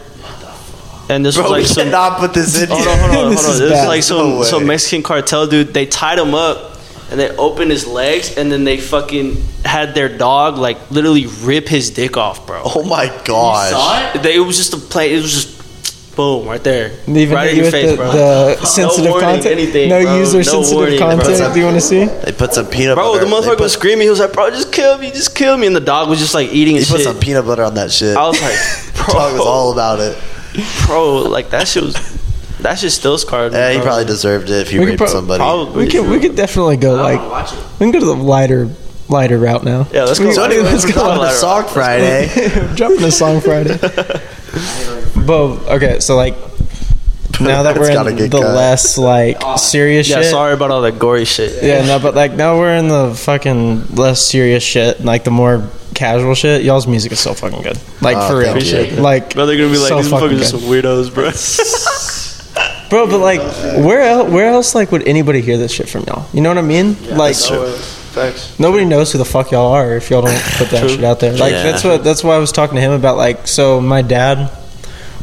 and this Bro, was like we some. cannot put this [laughs] in. Hold on, hold on, hold on. This on. is This bad. is like No some way. some Mexican cartel dude. They tied him up, and they opened his legs, and then they fucking had their dog like literally rip his dick off, bro. Oh my gosh! They, it was just a play. It was just boom right there, Even right in you your with face, the, bro. the sensitive warning, content. anything, no bro. user No sensitive warning, bro. content. Do you want to see? They put some peanut butter. Bro, butter. the they motherfucker put, was screaming. He was like, "Bro, just kill me, just kill me." And the dog was just like eating He his put shit. some peanut butter on that shit. I was like, [laughs] bro, Dog was all about it. bro, like that shit was, that shit still scarred. Yeah, he bro. probably deserved it if he We could raped pro- somebody. Probably. We could we could definitely go like we can go to the lighter lighter route now. Yeah, let's go. So lighter. anyways, let's go talking lighter. about Song Friday. [laughs] Dropping a song Friday. [laughs] but okay, so like now that [laughs] That's we're gotta in get the cut. less like serious shit. Yeah, shit. sorry about all that gory shit. Yeah, no, but like now we're in the fucking less serious shit, like the more casual shit. Y'all's music is so fucking good, like Oh, for real. thank you. Like, Bro, they're gonna be like, so these fucking motherfuckers are good. some weirdos, bro. Bro. But like, where else? Where else? Like, would anybody hear this shit from y'all? You know what I mean? like, Facts. nobody knows who the fuck y'all are if y'all don't put that True. shit out there. Like, Yeah. that's what. That's why I was talking to him about. Like, so my dad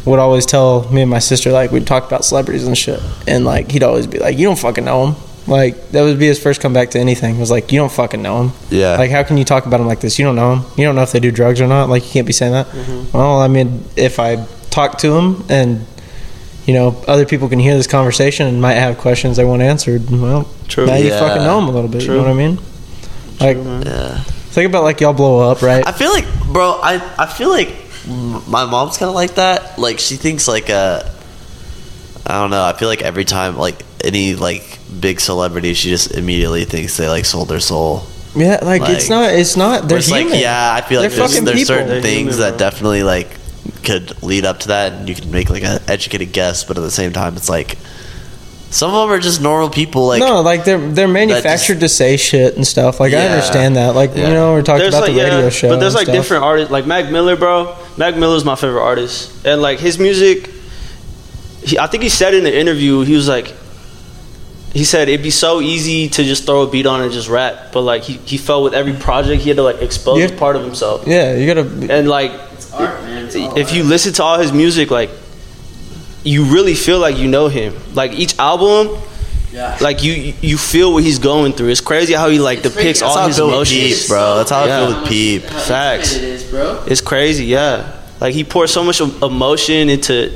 would always tell me and my sister like we'd talk about celebrities and shit, and like he'd always be like, "You don't fucking know him." Like that would be his first comeback to anything. Was like, "You don't fucking know him." Yeah. Like how can you talk about him like this? You don't know him. You don't know if they do drugs or not. Like you can't be saying that. Mm-hmm. Well, I mean, if I talk to him and you know other people can hear this conversation and might have questions they want answered, well, True. now you Yeah. fucking know them a little bit. True. You know what I mean? Like Yeah. think about like y'all blow up, right? I feel like, bro. I I feel like m- my mom's kind of like that. Like she thinks like uh, I don't know. I feel like every time like any like big celebrity, she just immediately thinks they like sold their soul. Yeah, like, it's Like, not. It's not. Where They're it's human. like yeah, I feel like They're there's, fucking there's people. certain They're things human, that bro. definitely like could lead up to that, and you can make like an educated guess. But at the same time, it's like some of them are just normal people. Like no, like they're they're manufactured to say shit and stuff. Like I understand that. Like Yeah. you know, we're talking there's about like the radio show, but there's like stuff. different artists. Like Mac Miller, bro. Mac Miller's my favorite artist, and like his music. He, I think he said in the interview, he was like, he said it'd be so easy to just throw a beat on and just rap, but like he, he felt with every project he had to like expose Yeah. part of himself, Yeah, you gotta. and like It's art, man. It's all if you listen to all his music, like you really feel like you know him. Like each album, yeah. like you you feel what he's going through. It's crazy how he like It's depicts all his feel emotions. Peep, bro. That's how Yeah. I feel with Peep. Facts. It is, bro. It's crazy, yeah. Like he pours so much emotion into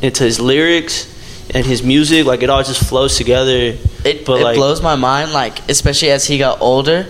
into his lyrics and his music. Like it all just flows together. It, But, it like- blows my mind, like especially as he got older,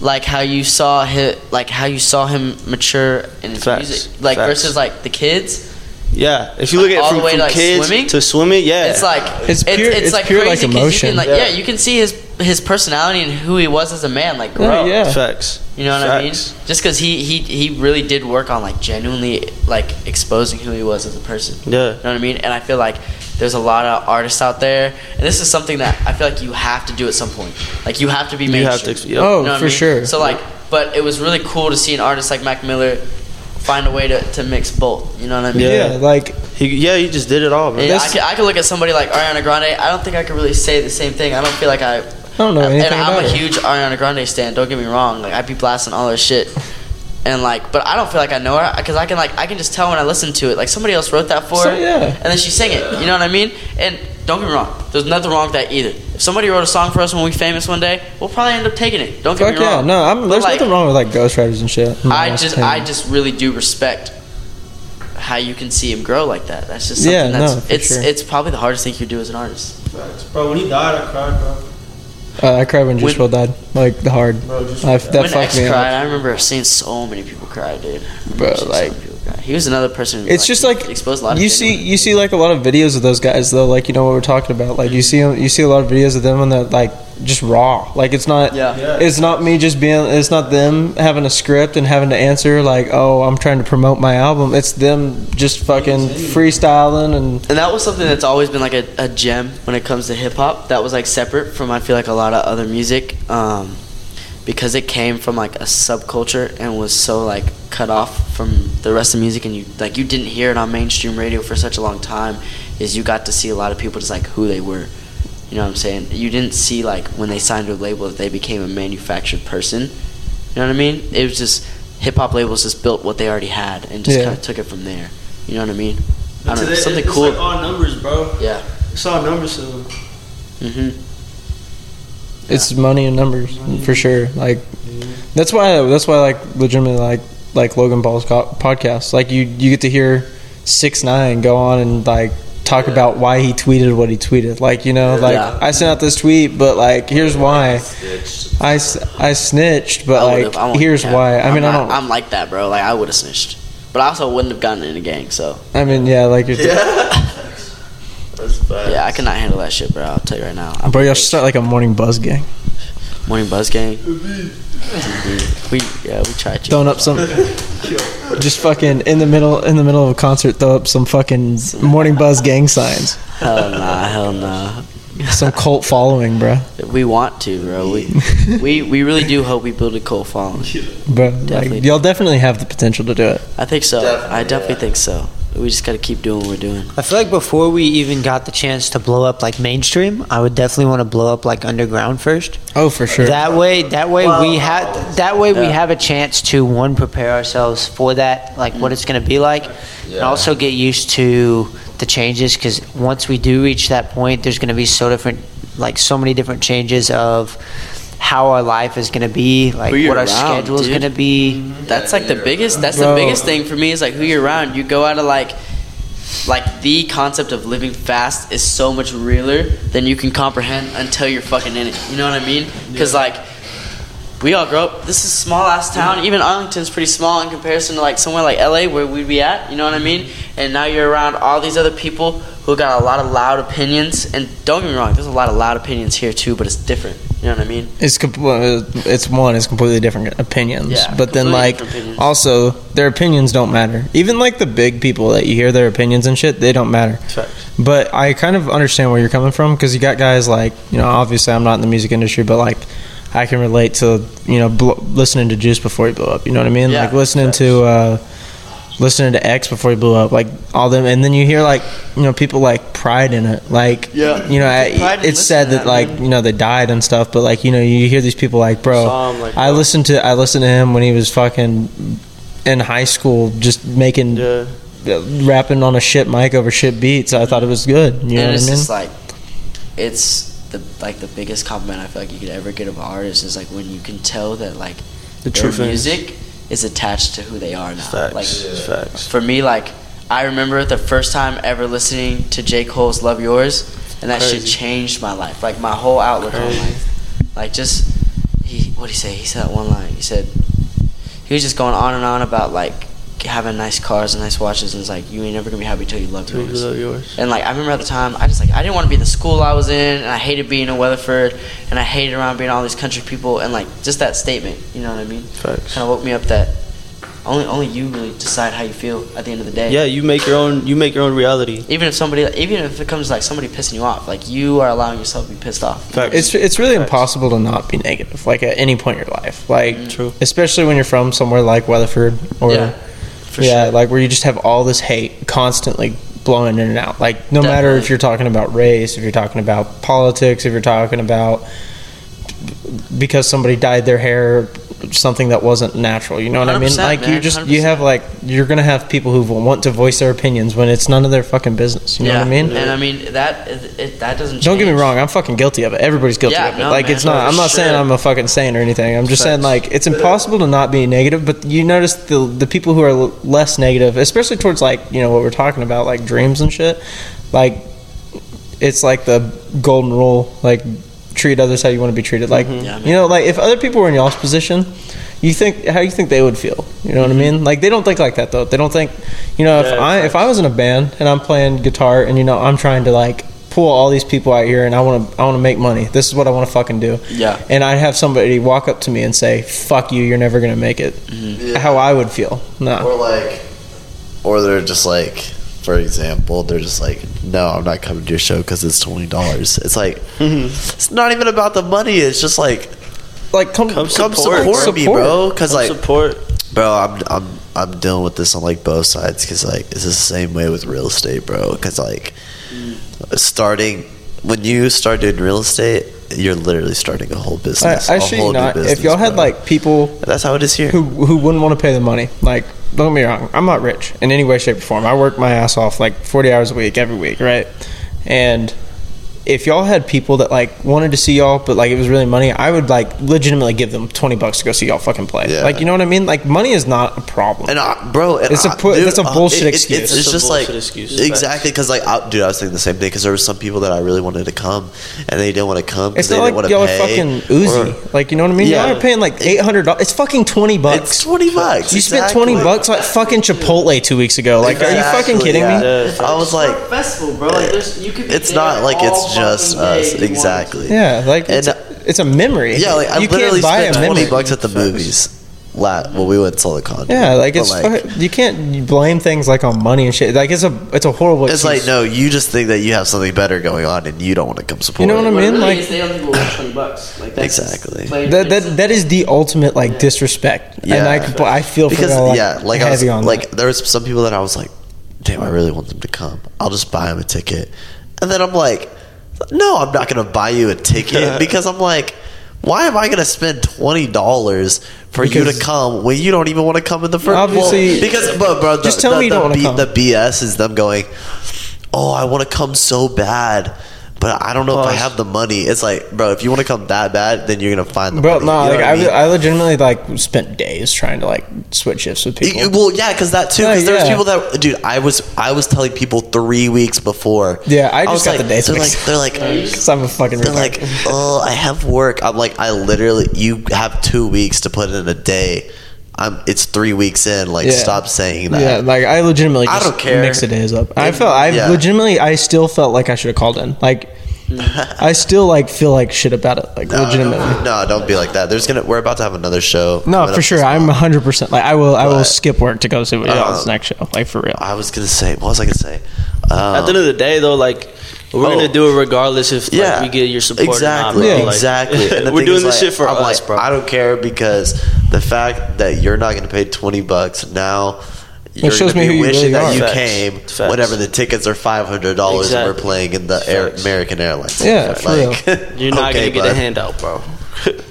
like how you saw him, like how you saw him mature in his Facts. music, like Facts. versus like the kids. Yeah, if you look Like, at it from, the way from to, like, kids swimming? to swimming, yeah, It's like It's pure- it's like pure, like, crazy 'cause you emotion. can, like, Yeah. yeah. you can see his his personality and who he was as a man, like Yeah, grow. yeah. facts. You know what I mean? Just because he, he he really did work on like genuinely like exposing who he was as a person. Yeah. You know what I mean? And I feel like there's a lot of artists out there, and this is something that I feel like you have to do at some point. Like you have to be You mainstream. have to. Yep. Oh, You know for I mean? sure. So like, but it was really cool to see an artist like Mac Miller find a way to, to mix both. You know what I mean? yeah. Yeah. like He, yeah, he just did it all, man. And I That's- could, I could look at somebody like Ariana Grande. I don't think I could really say the same thing. I don't feel like I. I don't know and I'm about a her. huge Ariana Grande stan. Don't get me wrong. Like I'd be blasting all her shit, and like, but I don't feel like I know her because I can like I can just tell when I listen to it. Like somebody else wrote that for So, her, yeah. and then she sang it. You know what I mean? And don't get me wrong. There's nothing wrong with that either. If somebody wrote a song for us when we famous one day, we'll probably end up taking it. Don't get fuck me yeah. wrong. No, I'm, there's like, nothing wrong with like ghostwriters and shit. in my I just I just really do respect how you can see him grow like that. That's just something Yeah, no, that's for it's sure. it's probably the hardest thing you could do as an artist. Facts. Bro, when he died, I cried, bro. Uh, I cried when Juice WRLD died. Like the hard. Bro, just I, that when fucked X me cried, up. I remember seeing so many people cry, dude. Bro, like, so like- many people cry. he was another person. Who, It's just like exposed a lot. You shit see you see like a lot of videos of those guys though. Like you know what we're talking about. Like you see you see a lot of videos of them and they're like just raw. Like it's not. Yeah. Yeah. It's not me just being. It's not them having a script and having to answer like, oh, I'm trying to promote my album. It's them just fucking freestyling and And that was something that's always been like a, a gem when it comes to hip hop. That was like separate from I feel like a lot of other music, um, because it came from like a subculture and was so like cut off from the rest of music, and you like you didn't hear it on mainstream radio for such a long time. Is you got to see a lot of people just like who they were. You know what I'm saying? You didn't see like when they signed to a label that they became a manufactured person. You know what I mean? It was just hip hop labels just built what they already had and just Yeah. kind of took it from there. You know what I mean? I don't know, something it's cool. like all numbers, bro. Yeah. It's all numbers to him. Mm-hmm. It's money and numbers for sure. Like that's why that's why like legitimately like like Logan Paul's podcast. Like you you get to hear six nine go on and like talk about why he tweeted what he tweeted. Like you know like Yeah. I sent out this tweet, but like here's why. I, I snitched, but I like I here's why. I mean I don't. I'm like that, bro. Like I would have snitched, but I also wouldn't have gotten in a gang. So I mean yeah, like you're, That's bad. yeah, I cannot handle that shit, bro. I'll tell you right now. bro, y'all should start like a morning buzz gang, Morning buzz gang. We yeah we tried to. throwing up some, just fucking in the middle in the middle of a concert, throw up some fucking morning buzz gang signs. Hell nah, hell nah. Some cult following, bro. We want to, bro. We [laughs] we we really do hope we build a cult following. But like, y'all definitely have the potential to do it. I think so. I Definitely, definitely yeah. think so. We just gotta keep doing what we're doing. I feel like before we even got the chance to blow up like mainstream, I would definitely want to blow up like underground first. Oh, for sure. That way, that way we have that way we have a chance to one prepare ourselves for that, like what it's going to be like, and also get used to the changes. Because once we do reach that point, there's going to be so different, like so many different changes of how our life is going to be, like Who you're what our around, schedule is going to be. That's like the biggest. That's Bro. the biggest thing for me is like who you're around. You go out of like, like the concept of living fast is so much realer than you can comprehend until you're fucking in it. You know what I mean? Because like, we all grow up. This is a small ass town. Even Arlington's pretty small in comparison to like somewhere like LA where we'd be at. You know what I mean? And now you're around all these other people who got a lot of loud opinions. And don't get me wrong, there's a lot of loud opinions here too, but it's different. You know what I mean? It's com- it's one. It's completely different opinions. Yeah, but then like also their opinions don't matter. Even like the big people that you hear their opinions and shit, they don't matter. Facts. But I kind of understand where you're coming from because you got guys like you know obviously I'm not in the music industry, but like I can relate to you know bl- listening to Juice before he blew up. You know what I mean? Yeah, like listening to uh, listening to X before he blew up, like all them, and then you hear like you know people like pride in it, like Yeah. you know I, it's said listening that like that, you know they died and stuff, but like you know you hear these people like bro, him, like, I bro. listened to I listened to him when he was fucking in high school, just making Yeah. uh, rapping on a shit mic over shit beats. I thought it was good. You know and what it's I mean? just like it's the like the biggest compliment I feel like you could ever get of an artist is like when you can tell that like The their true fans. Is attached to who they are now. Facts. Like Facts. for me, like I remember the first time ever listening to J Cole's "Love Yours," and that shit changed my life. Like my whole outlook on life. Like just he what he say? He said that one line. He said he was just going on and on about like having nice cars and nice watches, and it's like you ain't never gonna be happy till you love Till you love yours. And like I remember at the time, I just like I didn't want to be in the school I was in, and I hated being in Weatherford, and I hated around being all these country people, and like just that statement, you know what I mean? Facts. Kind of woke me up that only only you really decide how you feel at the end of the day. Yeah, you make your own. You make your own reality. Even if somebody, even if it comes like somebody pissing you off, like you are allowing yourself to be pissed off. Facts. It's it's really Facts. impossible to not be negative, like at any point in your life. Like, mm. True. especially when you're from somewhere like Weatherford or Yeah, for yeah, sure. like where you just have all this hate constantly blowing in and out. Like, no matter if you're talking about race, if you're talking about politics, if you're talking about because somebody dyed their hair something that wasn't natural. You know what I mean? 100%, Like you man, just you have like you're gonna have people who want to voice their opinions when it's none of their fucking business. You know yeah, what I mean? And I mean that it, that doesn't. Don't get me wrong. I'm fucking guilty of it. Everybody's guilty Yeah, of it. no, like man, it's not I'm not saying. I'm a fucking saint or anything. I'm just saying like it's impossible to not be negative, but you notice the the people who are less negative, especially towards like, you know, what we're talking about like dreams and shit. Like it's like the golden rule, like treat others how you want to be treated. Like Mm-hmm. Yeah, you know, like if other people were in y'all's position, you think how you think they would feel. You know what I mean? Like they don't think like that though. They don't think you know, if Mm-hmm. I if I was in a band and I'm playing guitar and you know, I'm trying to like pull all these people out here and I want to I want to make money. This is what I want to fucking do. Yeah. And I'd have somebody walk up to me and say, "Fuck you, you're never going to make it." Mm-hmm. How I would feel. No. Or like, or they're just like, for example, they're just like, no, I'm not coming to your show because it's twenty dollars. It's like, mm-hmm. it's not even about the money. It's just like, Like come come support, support, me, bro. Because Come like, support. bro, I'm I'm I'm dealing with this on like both sides. Because like, it's the same way with real estate, bro. Because like, mm. starting when you start doing real estate, you're literally starting a whole I, business. I a shit whole you new not. If y'all had bro. like people that's how it is here. who who wouldn't want to pay the money. Like, don't get me wrong, I'm not rich in any way, shape, or form. I work my ass off like 40 hours a week every week, right? And if y'all had people that like wanted to see y'all, but like it was really money, I would like legitimately give them 20 bucks to go see y'all fucking play. Yeah. Like, you know what I mean? Like, money is not a problem. And I, bro, and It's a I- pu- that's a uh, bullshit it's- excuse. It's, It's a just like excuse. exactly because like, I, dude, I was thinking the same thing because there were some people that I really wanted to come and they didn't want to come It's they not didn't like y'all are fucking Uzi. or- like, you know what I mean? Yeah. Y'all are paying like $800. It's fucking 20 bucks. It's twenty bucks. you spent 20 exactly. bucks like fucking Chipotle two weeks ago. Like, are you fucking kidding yeah. me? Yeah. I was like, festival, bro. Like, there's, you could be it's not like all it's just fucking day us. if you wanted to. Exactly. Yeah, like it's, And, a, uh, it's a memory. Yeah, like I you literally can't buy spent a twenty bucks at the movies. La well, we went saw the con. Yeah, like it's fuck- you can't blame things like on money and shit. Like it's a it's a horrible. It's like no, you just think that you have something better going on and you don't want to come support. You know what I it. What it mean? really Like- is, they don't think twenty bucks. Like that's Exactly. that, that that is the ultimate like disrespect. Yeah. and I I feel because y'all, like, yeah, like I was on like that. there was some people that I was like, damn, I really want them to come. I'll just buy them a ticket. And then I'm like, no, I'm not going to buy you a ticket [laughs] because I'm like, why am I going to spend twenty dollars for you to come when you don't even want to come in the first? Obviously- because but bro, the, Just tell the, me you don't wanna B- come. the BS is them going, oh, I want to come so bad. But I don't know if I have the money. It's like, bro, if you want to come that bad, then you're gonna find the Bro, money. no, You know like I, I mean? I legitimately like spent days trying to like switch shifts with people. You- well, yeah, because that too. Because Yeah, there's yeah. people that, dude, I was I was telling people three weeks before. Yeah, I just was got like, the dates They're mixed. like, they're like, [laughs] Cause I'm a fucking they're retard. like, oh, I have work. I'm like, I literally, you have two weeks to put in a day. I'm. It's three weeks in. Like, Yeah. stop saying that. Yeah, like I legitimately I just don't care. mix the days up. I It- felt I yeah. legitimately I still felt like I should have called in. Like [laughs] I still like feel like shit about it. Like No, legitimately. No, don't be like that. There's gonna. We're about to have another show. No, coming for up sure. this I'm month. 100 percent like I will. I will But- skip work to go see what y'all's next show. Like for real. I was gonna say. What was I gonna say? Um, At the end of the day, though, like we're Oh. gonna do it regardless if like, yeah, we get your support. Exactly, or not, bro. Yeah. Like, exactly. [laughs] And the we're doing is, this like, shit for I'm us, like, bro. I don't care because the fact that you're not going to pay twenty bucks now. You're shows gonna me be who you wishing really that are. you Facts. came Facts. whenever the tickets are five hundred dollars and we're playing in the Air, American Airlines. Yeah, for [laughs] You're not okay, gonna get bud. a handout, bro. [laughs]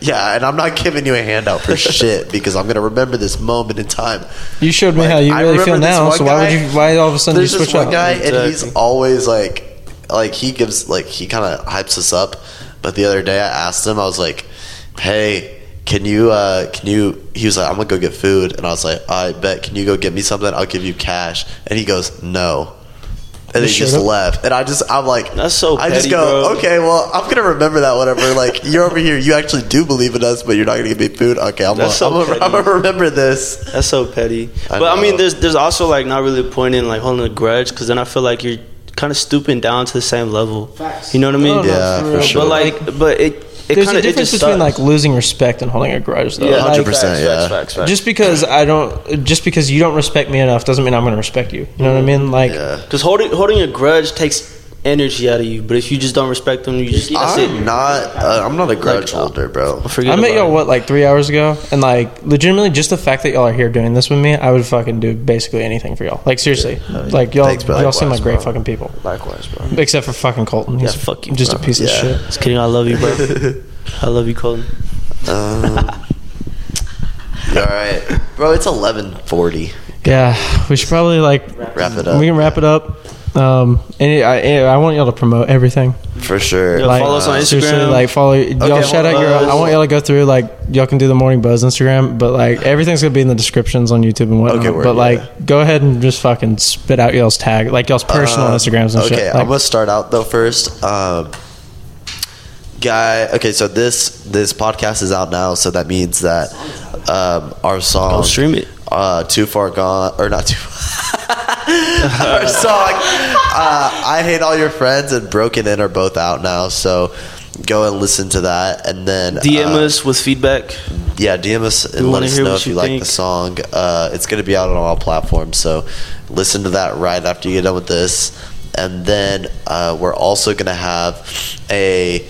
Yeah, and I'm not giving you a handout for shit because I'm gonna remember this moment in time. You showed me Like, how you really feel now. So why would you? Why all of a sudden you There's this switch one up? guy, and he's always like, like he gives like he kind of hypes us up. But the other day, I asked him, I was like, "Hey, can you, uh, can you?" He was like, "I'm gonna go get food," and I was like, "I bet. Can you go get me something? I'll give you cash." And he goes, "No." And then he Just just up? left, and I just, I'm like, That's so Petty, I just go, bro. okay, well, I'm gonna remember that. Whatever. Like, [laughs] you're over here, you actually do believe in us, but you're not gonna give me food. Okay, I'm, gonna, so I'm, gonna, I'm gonna remember this. That's so petty. I but I mean, there's there's also like not really a point in like holding a grudge because then I feel like you're kind of stooping down to the same level. Facts. You know what I mean? No, no, Yeah, for for sure. But like, but it it There's kind a of it difference just between sucks. like losing respect and holding a grudge, though. yeah, Like, 100%, yeah. Facts, facts, facts. Just because I don't, just because you don't respect me enough, doesn't mean I'm going to respect you. You know what I mean? Like, Yeah. Because holding holding a grudge takes energy out of you. But if you just don't respect them, you just that's I'm it. not. Uh, I'm not a grudge Like, uh, holder, bro. Forget I met about y'all what like three hours ago, and like legitimately, just the fact that y'all are here doing this with me, I would fucking do basically anything for y'all. Like seriously, like y'all, Thanks, y'all seem like great bro. fucking people, Likewise, bro. except for fucking Colton. He's Yeah, fuck you, just bro. a piece of shit. Just kidding. I love you, bro. [laughs] I love you, Colton. Um, all right, bro. It's 11:40. Yeah, we should probably like Wrap it up. we can wrap it up. Um, and I, I want y'all to promote everything. for sure. Yo, Like, follow us on seriously, Instagram. like follow y'all. Okay, shout out hold your. I want y'all to go through like y'all can do the morning buzz Instagram, but like everything's gonna be in the descriptions on YouTube and whatnot. Okay, word, but yeah. like, go ahead and just fucking spit out y'all's tag, like y'all's personal Um, Instagrams and shit. okay, shit. I'm gonna start out though first. Um, guy, okay, so this this podcast is out now, so that means that um, our song, Go stream it. uh, too far gone or not too. [laughs] our song, uh, I hate all your friends and broken in are both out now, so go and listen to that, and then DM uh, us with feedback. yeah, DM us and We let us know if you, you like the song. Uh, it's going to be out on all platforms, so listen to that right after you get done with this. And then uh, we're also going to have a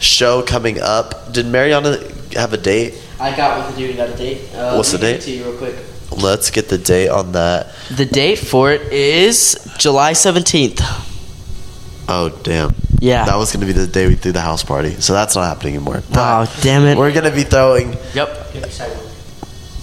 show coming up. Did Mariana have a date? I got with the dude. Got a date. Uh, What's the date? To you real quick. Let's get the date on that. The date for it is July seventeenth. Oh, damn. Yeah. That was going to be the day we threw the house party, so that's not happening anymore. But Oh damn it. We're going to be throwing Yep.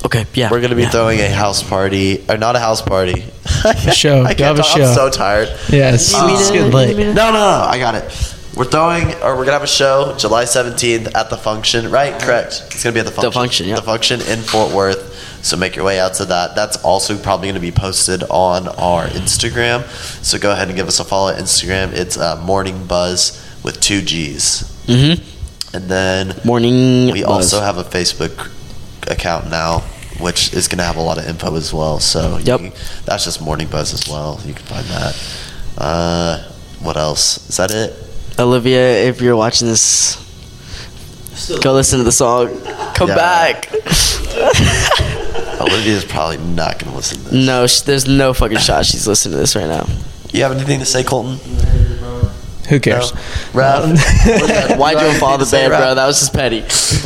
Okay. Yeah. we're going to be yeah. throwing a house party, or not a house party. [laughs] show. I can't a talk. show. I'm so tired. yes, You it's it? getting late. No, no, no, I got it. We're throwing, or we're gonna have a show July 17th at the function, right? Correct. It's gonna be at the function. The function, yeah. The function in Fort Worth. So make your way out to that. That's also probably gonna be posted on our Instagram. So go ahead and give us a follow at Instagram. It's uh, Morning Buzz with two G's. Mm-hmm. And then Morning. we buzz. also have a Facebook account now, which is going to have a lot of info as well. So Yep. can- that's just Morning Buzz as well. You can find that. Uh, what else? Is that it? Olivia, if you're watching this, go listen to the song. Come Yeah. back. [laughs] Olivia's probably not going to listen to this. No, sh- there's no fucking shot she's listening to this right now. You have anything to say, Colton? Who cares? Raph, [laughs] Why'd you unfollow the Say band, bro? That was just petty.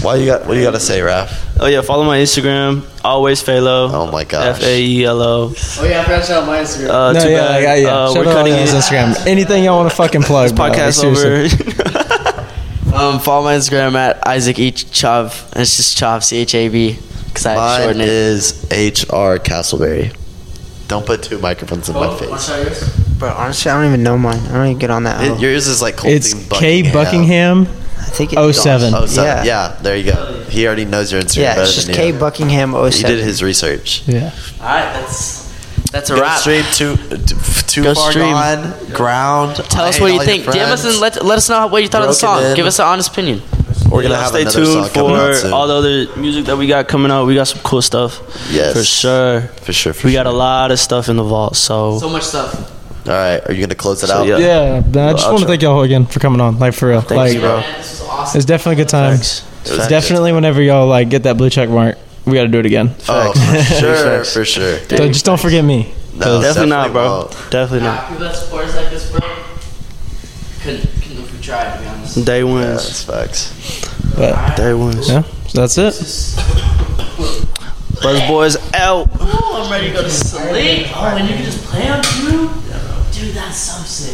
why you got? What do you got to say, Raph? Oh yeah, follow my Instagram. Always Faelo. Oh my gosh. F A E L O. Oh yeah, I forgot to shout out my Instagram. Uh, no, too yeah, bad. yeah, yeah. Uh, Shout we're out cutting on his. Instagram. Anything y'all want to fucking plug? bro. Like, Podcast seriously. over. [laughs] Um, follow my Instagram at Isaac E Chav. It's just Chav, C H A V. Because I Mine shortened it. is H.R. Castleberry. Don't put two microphones in my oh, face. Bro, honestly, I don't even know mine. I don't even get on that. It, yours is like Colton It's K Buckingham I think it, oh seven. Oh, seven. Yeah. Yeah. there you go. He already knows your Instagram Yeah, better it's just than K you. Buckingham oh He 07. did his research. Yeah. Alright, that's that's a Go wrap. straight to too Go far stream. gone ground. Tell I us what you think. DM us and let, let us know what you thought of the Broken song. in. Give us an honest opinion. We're gonna Yeah, have stay tuned song coming out for soon. all the other music that we got coming out. We got some cool stuff. Yes. For sure. For sure. For We sure. got a lot of stuff in the vault. So, So much stuff. All right, are you gonna close it So, out? yeah. Yeah, I just want to thank y'all again for coming on. Like for real. like, you, bro. This was awesome. it's definitely a good time. Facts. It's definitely whenever y'all like get that blue check mark, we got to do it again. Oh, [laughs] for sure, for sure. So just don't forget me. No, Definitely not, bro. won't. Definitely Yeah, not. people that support us like this, bro. Couldn't, couldn't if we tried, to be honest. Day Yeah, that's facts. But Day wins. yeah, so that's it. Buzz boys out. Oh, I'm ready to go to sleep. Oh, and you can just play on Drew? Dude, that's so sick.